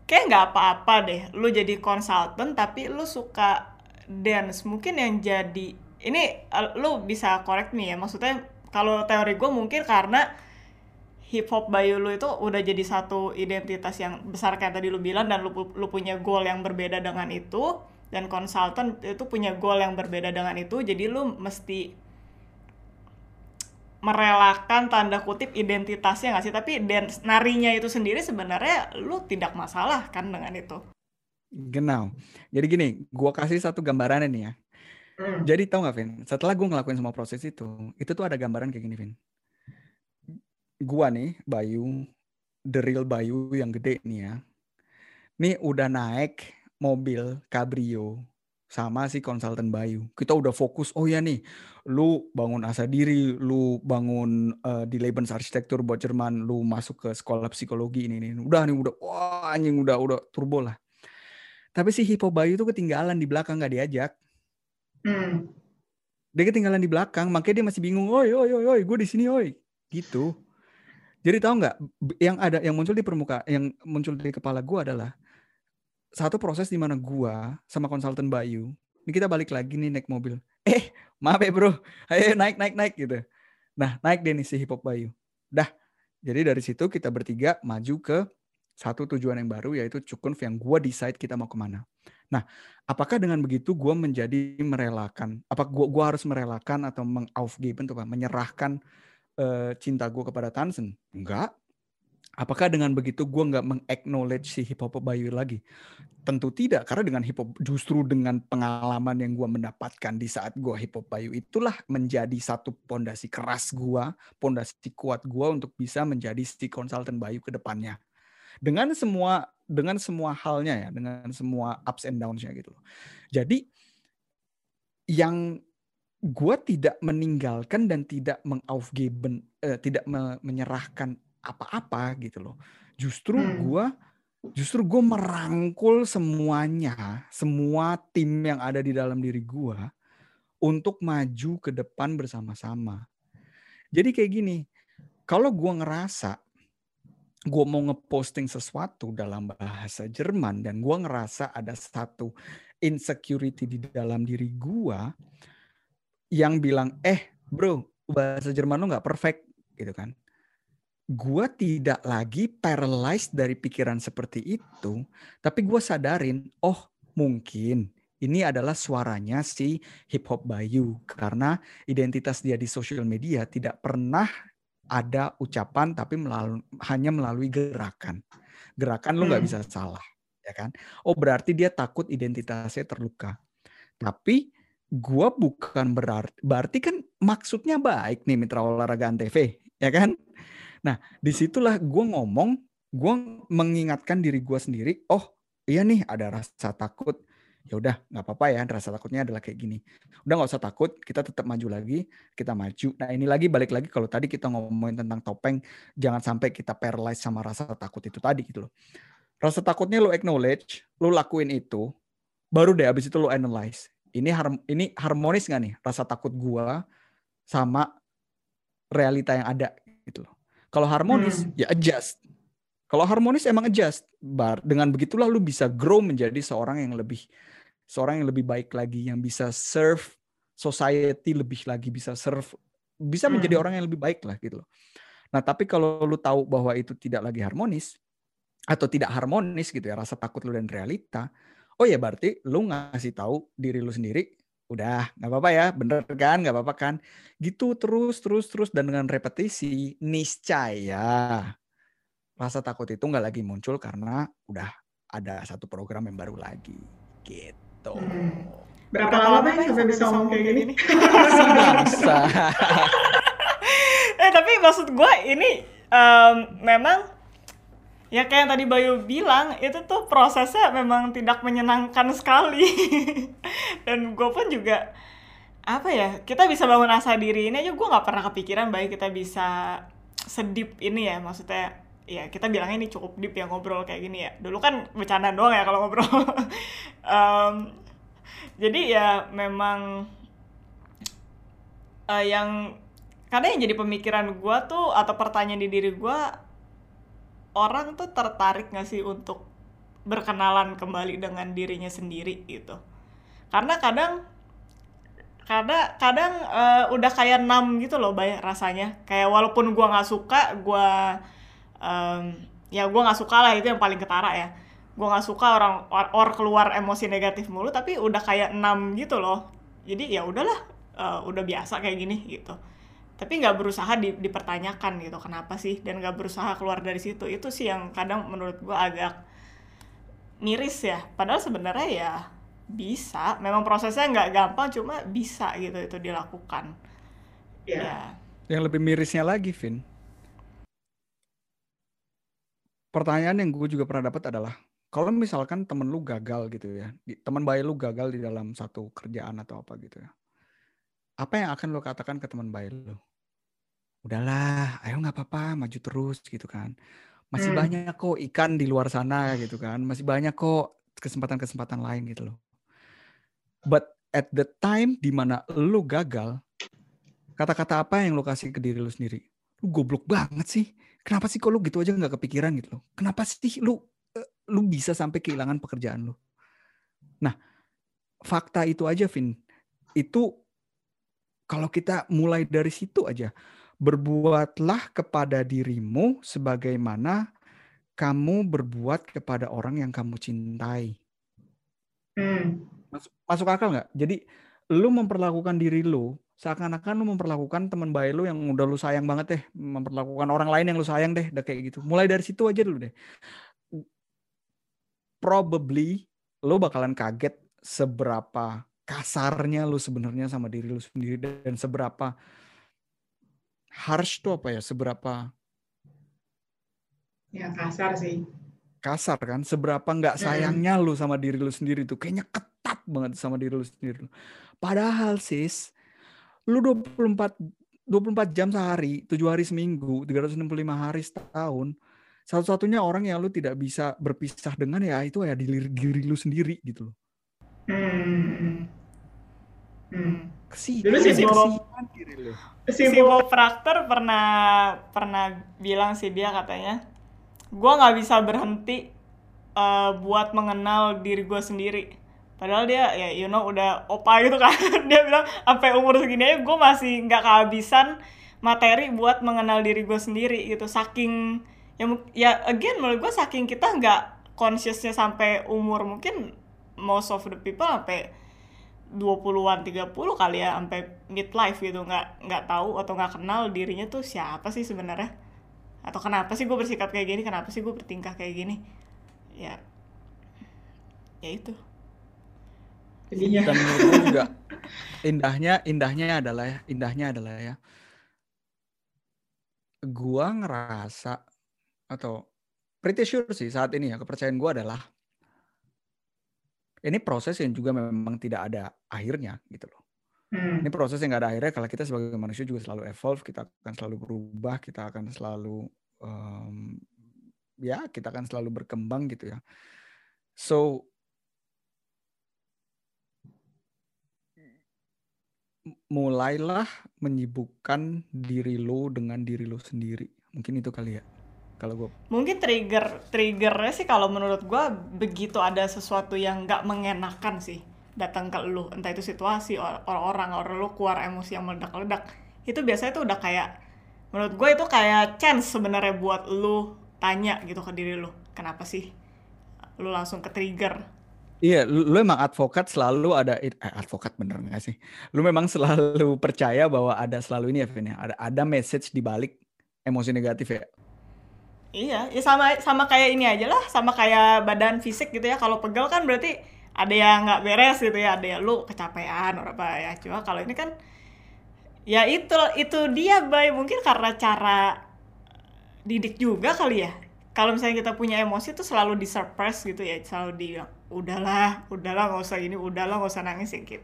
kayak nggak apa-apa deh. Lu jadi konsultan tapi lu suka dance. Mungkin yang jadi ini uh, lu bisa correct nih ya. Maksudnya kalau teori gue mungkin karena hip hop Bayu lu itu udah jadi satu identitas yang besar kayak tadi lu bilang dan lu, lu punya goal yang berbeda dengan itu dan konsultan itu punya goal yang berbeda dengan itu jadi lu mesti merelakan tanda kutip identitasnya nggak sih tapi dance narinya itu sendiri sebenarnya lu tidak masalah kan dengan itu Genau. Jadi gini, gua kasih satu gambaran ini ya. Hmm. Jadi tau gak, Vin? Setelah gue ngelakuin semua proses itu, itu tuh ada gambaran kayak gini, Vin. Gua nih, Bayu, the real Bayu yang gede nih ya. Nih udah naik mobil cabrio sama si konsultan Bayu. Kita udah fokus, oh ya nih, lu bangun asa diri, lu bangun uh, di Lebensarchitektur buat Jerman, lu masuk ke sekolah psikologi ini, ini. Udah nih, udah, wah anjing, udah, udah turbo lah. Tapi si Hippo Bayu itu ketinggalan di belakang nggak diajak. Hmm. Dia ketinggalan di belakang, makanya dia masih bingung. Oi, oi, oi, oi, gue di sini, oi. Gitu. Jadi tahu nggak yang ada yang muncul di permukaan, yang muncul di kepala gue adalah satu proses di mana gue sama konsultan Bayu, ini kita balik lagi nih naik mobil. Eh, maaf ya bro, ayo naik, naik, naik gitu. Nah, naik deh nih si Hip Hop Bayu. Dah, jadi dari situ kita bertiga maju ke satu tujuan yang baru yaitu Cukun yang gue decide kita mau ke mana. Nah, apakah dengan begitu gue menjadi merelakan, apa gue gua harus merelakan atau mengaufgeben tuh menyerahkan uh, cinta gue kepada Tansen? Enggak. Apakah dengan begitu gue nggak meng-acknowledge si hip hop Bayu lagi? Tentu tidak, karena dengan hip hop justru dengan pengalaman yang gue mendapatkan di saat gue hip hop Bayu itulah menjadi satu pondasi keras gue, pondasi kuat gue untuk bisa menjadi si konsultan Bayu ke depannya. Dengan semua dengan semua halnya ya, dengan semua ups and downs-nya gitu. Jadi yang gue tidak meninggalkan dan tidak mengaufgeben, eh, tidak me menyerahkan apa-apa gitu loh. Justru hmm. gue justru gue merangkul semuanya, semua tim yang ada di dalam diri gue untuk maju ke depan bersama-sama. Jadi kayak gini, kalau gue ngerasa gue mau ngeposting sesuatu dalam bahasa Jerman dan gue ngerasa ada satu insecurity di dalam diri gue yang bilang, eh bro bahasa Jerman lo nggak perfect gitu kan gue tidak lagi paralyzed dari pikiran seperti itu, tapi gue sadarin, oh mungkin ini adalah suaranya si hip hop Bayu karena identitas dia di sosial media tidak pernah ada ucapan tapi melalui, hanya melalui gerakan. Gerakan lu nggak hmm. bisa salah, ya kan? Oh berarti dia takut identitasnya terluka. Tapi gue bukan berarti berarti kan maksudnya baik nih mitra olahraga antv, ya kan? Nah, di situlah gue ngomong, gue mengingatkan diri gue sendiri, oh iya nih ada rasa takut, ya udah nggak apa-apa ya rasa takutnya adalah kayak gini. Udah nggak usah takut kita tetap maju lagi kita maju. Nah ini lagi balik lagi kalau tadi kita ngomongin tentang topeng jangan sampai kita paralyzed sama rasa takut itu tadi gitu loh. Rasa takutnya lo acknowledge lo lakuin itu baru deh abis itu lo analyze. Ini harm ini harmonis nggak nih rasa takut gua sama realita yang ada gitu loh kalau harmonis hmm. ya adjust. Kalau harmonis emang adjust. Bar dengan begitulah lu bisa grow menjadi seorang yang lebih seorang yang lebih baik lagi yang bisa serve society lebih lagi bisa serve bisa menjadi hmm. orang yang lebih baik lah gitu loh. Nah, tapi kalau lu tahu bahwa itu tidak lagi harmonis atau tidak harmonis gitu ya rasa takut lu dan realita, oh ya berarti lu ngasih tahu diri lu sendiri udah nggak apa-apa ya bener kan? Nggak apa-apa kan? Gitu terus terus terus. Dan dengan repetisi niscaya rasa takut itu nggak lagi muncul karena udah ada satu program yang baru lagi. Gitu. Hmm. berapa lama nih sampai bisa ngomong kayak gini? Bangsa. Eh tapi maksud gue ini um, memang ya kayak yang tadi Bayu bilang itu tuh prosesnya memang tidak menyenangkan sekali. Dan gue pun juga apa ya kita bisa bangun asa diri ini aja gue nggak pernah kepikiran baik kita bisa sedip ini ya. Maksudnya ya kita bilang ini cukup deep ya ngobrol kayak gini ya. Dulu kan bercanda doang ya kalau ngobrol. Um, jadi ya memang uh, yang karena yang jadi pemikiran gue tuh atau pertanyaan di diri gue orang tuh tertarik gak sih untuk berkenalan kembali dengan dirinya sendiri gitu? Karena kadang kadang kadang uh, udah kayak enam gitu loh banyak rasanya. Kayak walaupun gua nggak suka gua um, ya gua nggak suka lah itu yang paling ketara ya. Gua nggak suka orang or, or keluar emosi negatif mulu tapi udah kayak enam gitu loh. Jadi ya udahlah uh, udah biasa kayak gini gitu tapi nggak berusaha di, dipertanyakan gitu kenapa sih? Dan nggak berusaha keluar dari situ. Itu sih yang kadang menurut gue agak miris ya. Padahal sebenarnya ya bisa. Memang prosesnya nggak gampang cuma bisa gitu itu dilakukan. Yeah. ya. Yang lebih mirisnya lagi Vin. Pertanyaan yang gue juga pernah dapat adalah kalau misalkan temen lu gagal gitu ya teman bayi lu gagal di dalam satu kerjaan atau apa gitu ya apa yang akan lo katakan ke teman baik lo? Udahlah, ayo nggak apa-apa, maju terus gitu kan. Masih hmm. banyak kok ikan di luar sana gitu kan. Masih banyak kok kesempatan-kesempatan lain gitu loh. But at the time di mana lo gagal, kata-kata apa yang lo kasih ke diri lo sendiri? Lu goblok banget sih. Kenapa sih kok lu gitu aja nggak kepikiran gitu loh? Kenapa sih lu uh, lu bisa sampai kehilangan pekerjaan lo? Nah, fakta itu aja, Vin. Itu kalau kita mulai dari situ aja, berbuatlah kepada dirimu sebagaimana kamu berbuat kepada orang yang kamu cintai. Hmm. Masuk, masuk akal nggak? Jadi lu memperlakukan diri lu seakan-akan lu memperlakukan teman baik lu yang udah lu sayang banget deh, memperlakukan orang lain yang lu sayang deh, udah kayak gitu. Mulai dari situ aja dulu deh. Probably lu bakalan kaget seberapa kasarnya lu sebenarnya sama diri lu sendiri dan seberapa harsh tuh apa ya, seberapa ya kasar sih. Kasar kan, seberapa nggak sayangnya lu sama diri lu sendiri tuh, kayaknya ketat banget sama diri lu sendiri. Padahal sis, lu 24 24 jam sehari, 7 hari seminggu, 365 hari setahun, satu-satunya orang yang lu tidak bisa berpisah dengan ya itu ya diri, diri lu sendiri gitu loh. Hmm. Hmm. Kesi, Dulu sih si Bob Proctor pernah pernah bilang sih dia katanya, gue nggak bisa berhenti uh, buat mengenal diri gue sendiri. Padahal dia ya you know udah opa gitu kan. Dia bilang sampai umur segini aja gue masih nggak kehabisan materi buat mengenal diri gue sendiri gitu. Saking ya ya again menurut gue saking kita nggak consciousnya sampai umur mungkin most of the people sampai 20-an 30 kali ya sampai midlife gitu. Nggak nggak tahu atau nggak kenal dirinya tuh siapa sih sebenarnya. Atau kenapa sih gue bersikap kayak gini kenapa sih gue bertingkah kayak gini. Ya ya itu. Jadinya dan menurut juga indahnya indahnya adalah ya indahnya adalah ya gua ngerasa atau pretty sure sih saat ini ya kepercayaan gua adalah ini proses yang juga memang tidak ada akhirnya gitu loh. Hmm. Ini proses yang gak ada akhirnya kalau kita sebagai manusia juga selalu evolve, kita akan selalu berubah, kita akan selalu um, ya kita akan selalu berkembang gitu ya. So mulailah menyibukkan diri lo dengan diri lo sendiri. Mungkin itu kali ya. Kalau gue mungkin trigger triggernya sih kalau menurut gue begitu ada sesuatu yang nggak mengenakan sih datang ke lu entah itu situasi orang-orang orang lu keluar emosi yang meledak-ledak itu biasanya tuh udah kayak menurut gue itu kayak chance sebenarnya buat lu tanya gitu ke diri lu kenapa sih lu langsung ke trigger Iya, lu, lu emang advokat selalu ada eh, advokat bener gak sih? Lu memang selalu percaya bahwa ada selalu ini ya, Vin ya. Ada ada message di balik emosi negatif ya. Iya, ya sama sama kayak ini aja lah, sama kayak badan fisik gitu ya. Kalau pegal kan berarti ada yang nggak beres gitu ya, ada yang lu kecapean atau apa ya. Cuma kalau ini kan ya itu itu dia bay mungkin karena cara didik juga kali ya. Kalau misalnya kita punya emosi tuh selalu di suppress gitu ya, selalu di udahlah udahlah nggak usah ini udahlah nggak usah nangis ya gitu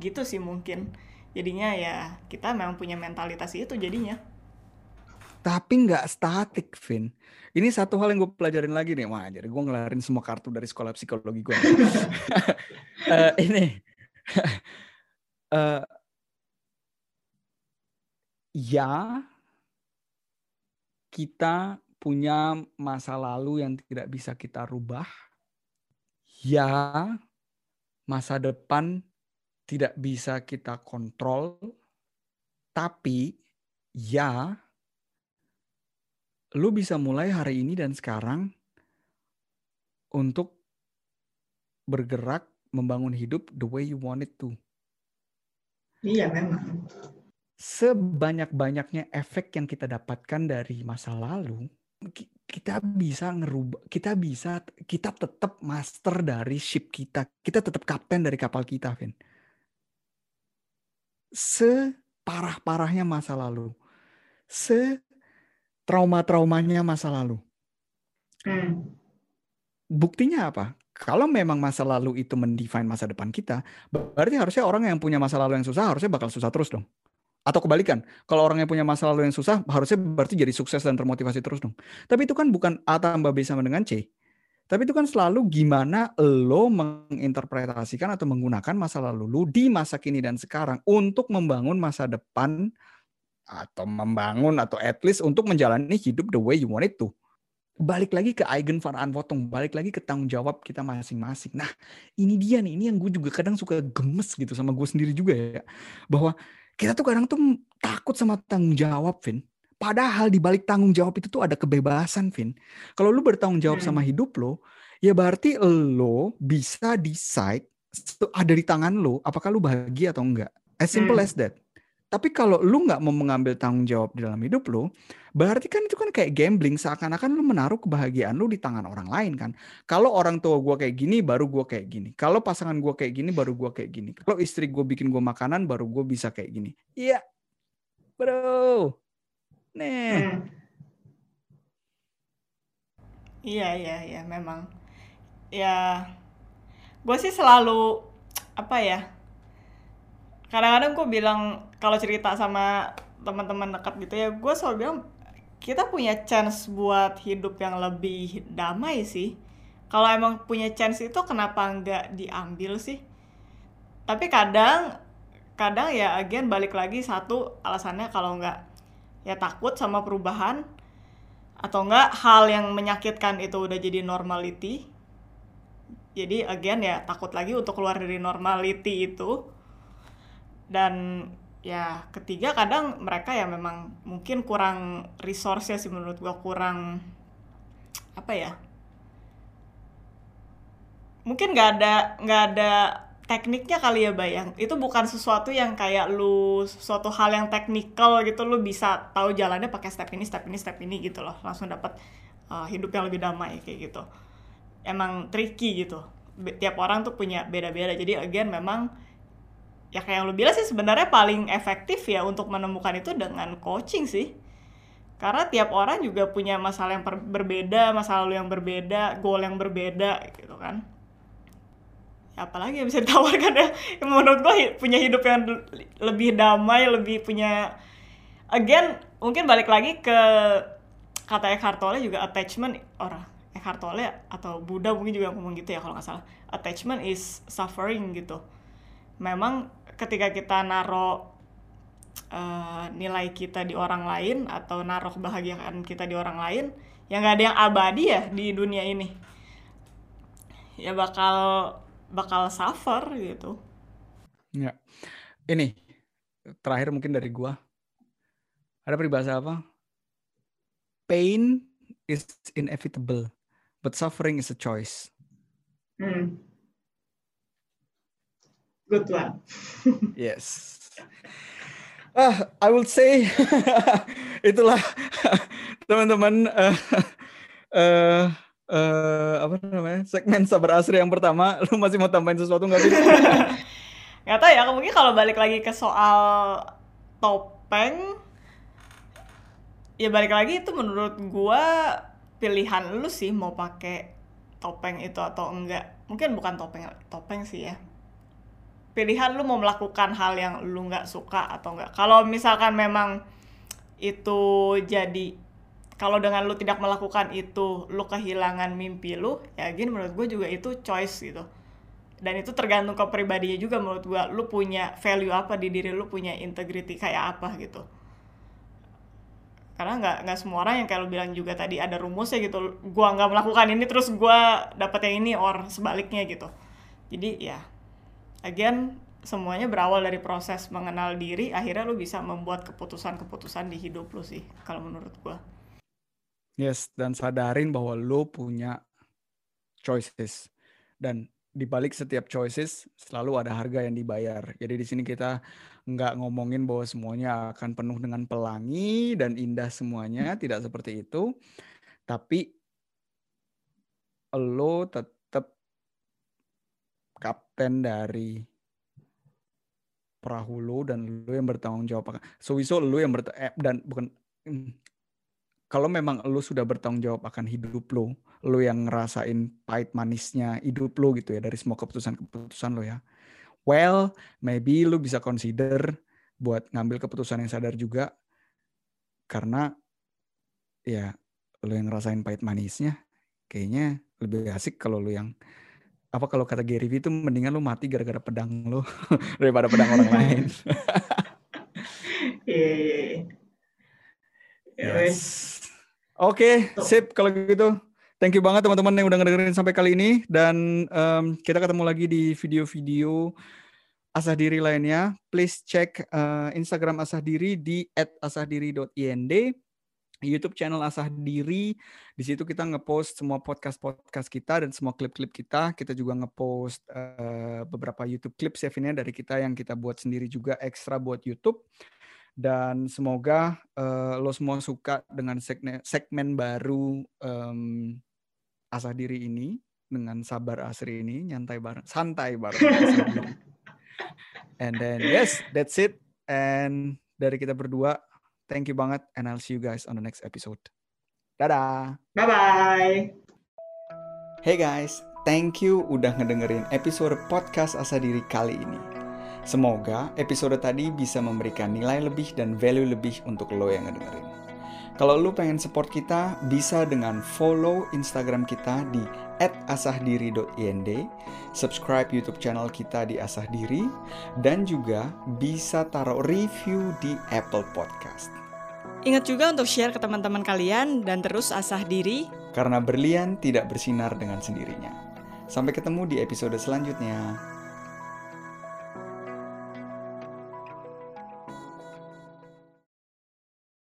gitu sih mungkin jadinya ya kita memang punya mentalitas itu jadinya tapi nggak statik Vin. Ini satu hal yang gue pelajarin lagi nih. Wah jadi gue ngelarin semua kartu dari sekolah psikologi gue uh, ini. Uh, ya kita punya masa lalu yang tidak bisa kita rubah. Ya masa depan tidak bisa kita kontrol, tapi ya lu bisa mulai hari ini dan sekarang untuk bergerak membangun hidup the way you want it to. Iya memang. Sebanyak-banyaknya efek yang kita dapatkan dari masa lalu, kita bisa ngerubah kita bisa kita tetap master dari ship kita kita tetap kapten dari kapal kita Vin separah-parahnya masa lalu se trauma-traumanya masa lalu hmm. buktinya apa kalau memang masa lalu itu mendefine masa depan kita berarti harusnya orang yang punya masa lalu yang susah harusnya bakal susah terus dong atau kebalikan, kalau orang yang punya masa lalu yang susah, harusnya berarti jadi sukses dan termotivasi terus dong. Tapi itu kan bukan A tambah B sama dengan C. Tapi itu kan selalu gimana lo menginterpretasikan atau menggunakan masa lalu lo di masa kini dan sekarang untuk membangun masa depan atau membangun atau at least untuk menjalani hidup the way you want it to. Balik lagi ke Eigen Verantwortung, balik lagi ke tanggung jawab kita masing-masing. Nah, ini dia nih, ini yang gue juga kadang suka gemes gitu sama gue sendiri juga ya. Bahwa kita tuh kadang tuh takut sama tanggung jawab, Vin. Padahal di balik tanggung jawab itu tuh ada kebebasan, Vin. Kalau lu bertanggung jawab sama hmm. hidup lo, ya berarti lo bisa decide ada di tangan lo apakah lu bahagia atau enggak. As simple hmm. as that. Tapi kalau lu nggak mau mengambil tanggung jawab di dalam hidup lu, berarti kan itu kan kayak gambling seakan-akan lu menaruh kebahagiaan lu di tangan orang lain kan. Kalau orang tua gua kayak gini, baru gua kayak gini. Kalau pasangan gua kayak gini, baru gua kayak gini. Kalau istri gua bikin gua makanan, baru gua bisa kayak gini. Iya, bro. Nih. Hmm. Iya, iya, iya, memang. Ya, gue sih selalu apa ya? Kadang-kadang gue bilang kalau cerita sama teman-teman dekat gitu ya, gue selalu bilang kita punya chance buat hidup yang lebih damai sih. Kalau emang punya chance itu kenapa nggak diambil sih? Tapi kadang, kadang ya again balik lagi satu alasannya kalau nggak ya takut sama perubahan atau enggak hal yang menyakitkan itu udah jadi normality jadi again ya takut lagi untuk keluar dari normality itu dan ya ketiga kadang mereka ya memang mungkin kurang resource sih menurut gua kurang apa ya mungkin nggak ada nggak ada tekniknya kali ya bayang itu bukan sesuatu yang kayak lu suatu hal yang teknikal gitu lu bisa tahu jalannya pakai step ini step ini step ini gitu loh. Langsung dapat uh, hidup yang lebih damai kayak gitu. Emang tricky gitu. Tiap orang tuh punya beda-beda. Jadi again memang ya kayak yang lu bilang sih sebenarnya paling efektif ya untuk menemukan itu dengan coaching sih. Karena tiap orang juga punya masalah yang berbeda masalah lu yang berbeda goal yang berbeda gitu kan. Apalagi yang bisa ditawarkan ya. Menurut gue punya hidup yang lebih damai lebih punya again mungkin balik lagi ke kata Eckhart Tolle juga attachment orang Eckhart Tolle atau Buddha mungkin juga ngomong gitu ya kalau nggak salah. Attachment is suffering gitu. Memang ketika kita naro uh, nilai kita di orang lain atau naruh kebahagiaan kita di orang lain yang nggak ada yang abadi ya di dunia ini ya bakal bakal suffer gitu. Ya. Ini terakhir mungkin dari gua. Ada peribahasa apa? Pain is inevitable, but suffering is a choice. Hmm. Good one. yes. Ah, I will say itulah teman-teman uh, uh, uh, apa namanya segmen sabar asri yang pertama lu masih mau tambahin sesuatu nggak sih nggak tahu ya mungkin kalau balik lagi ke soal topeng ya balik lagi itu menurut gua pilihan lu sih mau pakai topeng itu atau enggak mungkin bukan topeng topeng sih ya pilihan lu mau melakukan hal yang lu nggak suka atau enggak kalau misalkan memang itu jadi kalau dengan lu tidak melakukan itu lu kehilangan mimpi lu ya gini menurut gue juga itu choice gitu. Dan itu tergantung ke pribadinya juga menurut gue lu punya value apa di diri lu punya integrity kayak apa gitu. Karena nggak nggak semua orang yang kayak lu bilang juga tadi ada rumusnya gitu. Gua nggak melakukan ini terus gua dapat yang ini or sebaliknya gitu. Jadi ya again semuanya berawal dari proses mengenal diri akhirnya lu bisa membuat keputusan-keputusan di hidup lu sih kalau menurut gua Yes, dan sadarin bahwa lo punya choices. Dan di balik setiap choices selalu ada harga yang dibayar. Jadi di sini kita nggak ngomongin bahwa semuanya akan penuh dengan pelangi dan indah semuanya, tidak seperti itu. Tapi lo tetap kapten dari perahu lo dan lo yang bertanggung jawab. So, so lo yang bertanggung eh, dan bukan hmm, kalau memang lu sudah bertanggung jawab akan hidup lu, lu yang ngerasain pahit manisnya hidup lu gitu ya dari semua keputusan-keputusan lu ya. Well, maybe lu bisa consider buat ngambil keputusan yang sadar juga karena ya lu yang ngerasain pahit manisnya kayaknya lebih asik kalau lu yang apa kalau kata Gary V itu mendingan lu mati gara-gara pedang lu daripada pedang orang lain. Iya, iya, iya. Yes. Oke, okay, sip kalau gitu. Thank you banget teman-teman yang udah ngedengerin sampai kali ini dan um, kita ketemu lagi di video-video asah diri lainnya. Please cek uh, Instagram asah diri di @asahdiri.ind, YouTube channel asah diri. Di situ kita ngepost semua podcast-podcast kita dan semua klip-klip kita. Kita juga ngepost uh, beberapa YouTube clips ya Vina dari kita yang kita buat sendiri juga ekstra buat YouTube. Dan semoga uh, lo semua suka dengan segmen, segmen baru um, asah diri ini dengan sabar asri ini nyantai bareng santai bareng And then yes, that's it. And dari kita berdua, thank you banget and I'll see you guys on the next episode. Dadah. Bye bye. Hey guys, thank you udah ngedengerin episode podcast Asa Diri kali ini. Semoga episode tadi bisa memberikan nilai lebih dan value lebih untuk lo yang ngedengerin. Kalau lo pengen support kita, bisa dengan follow Instagram kita di @asahdiri.ind, subscribe YouTube channel kita di Asah Diri, dan juga bisa taruh review di Apple Podcast. Ingat juga untuk share ke teman-teman kalian dan terus asah diri. Karena berlian tidak bersinar dengan sendirinya. Sampai ketemu di episode selanjutnya.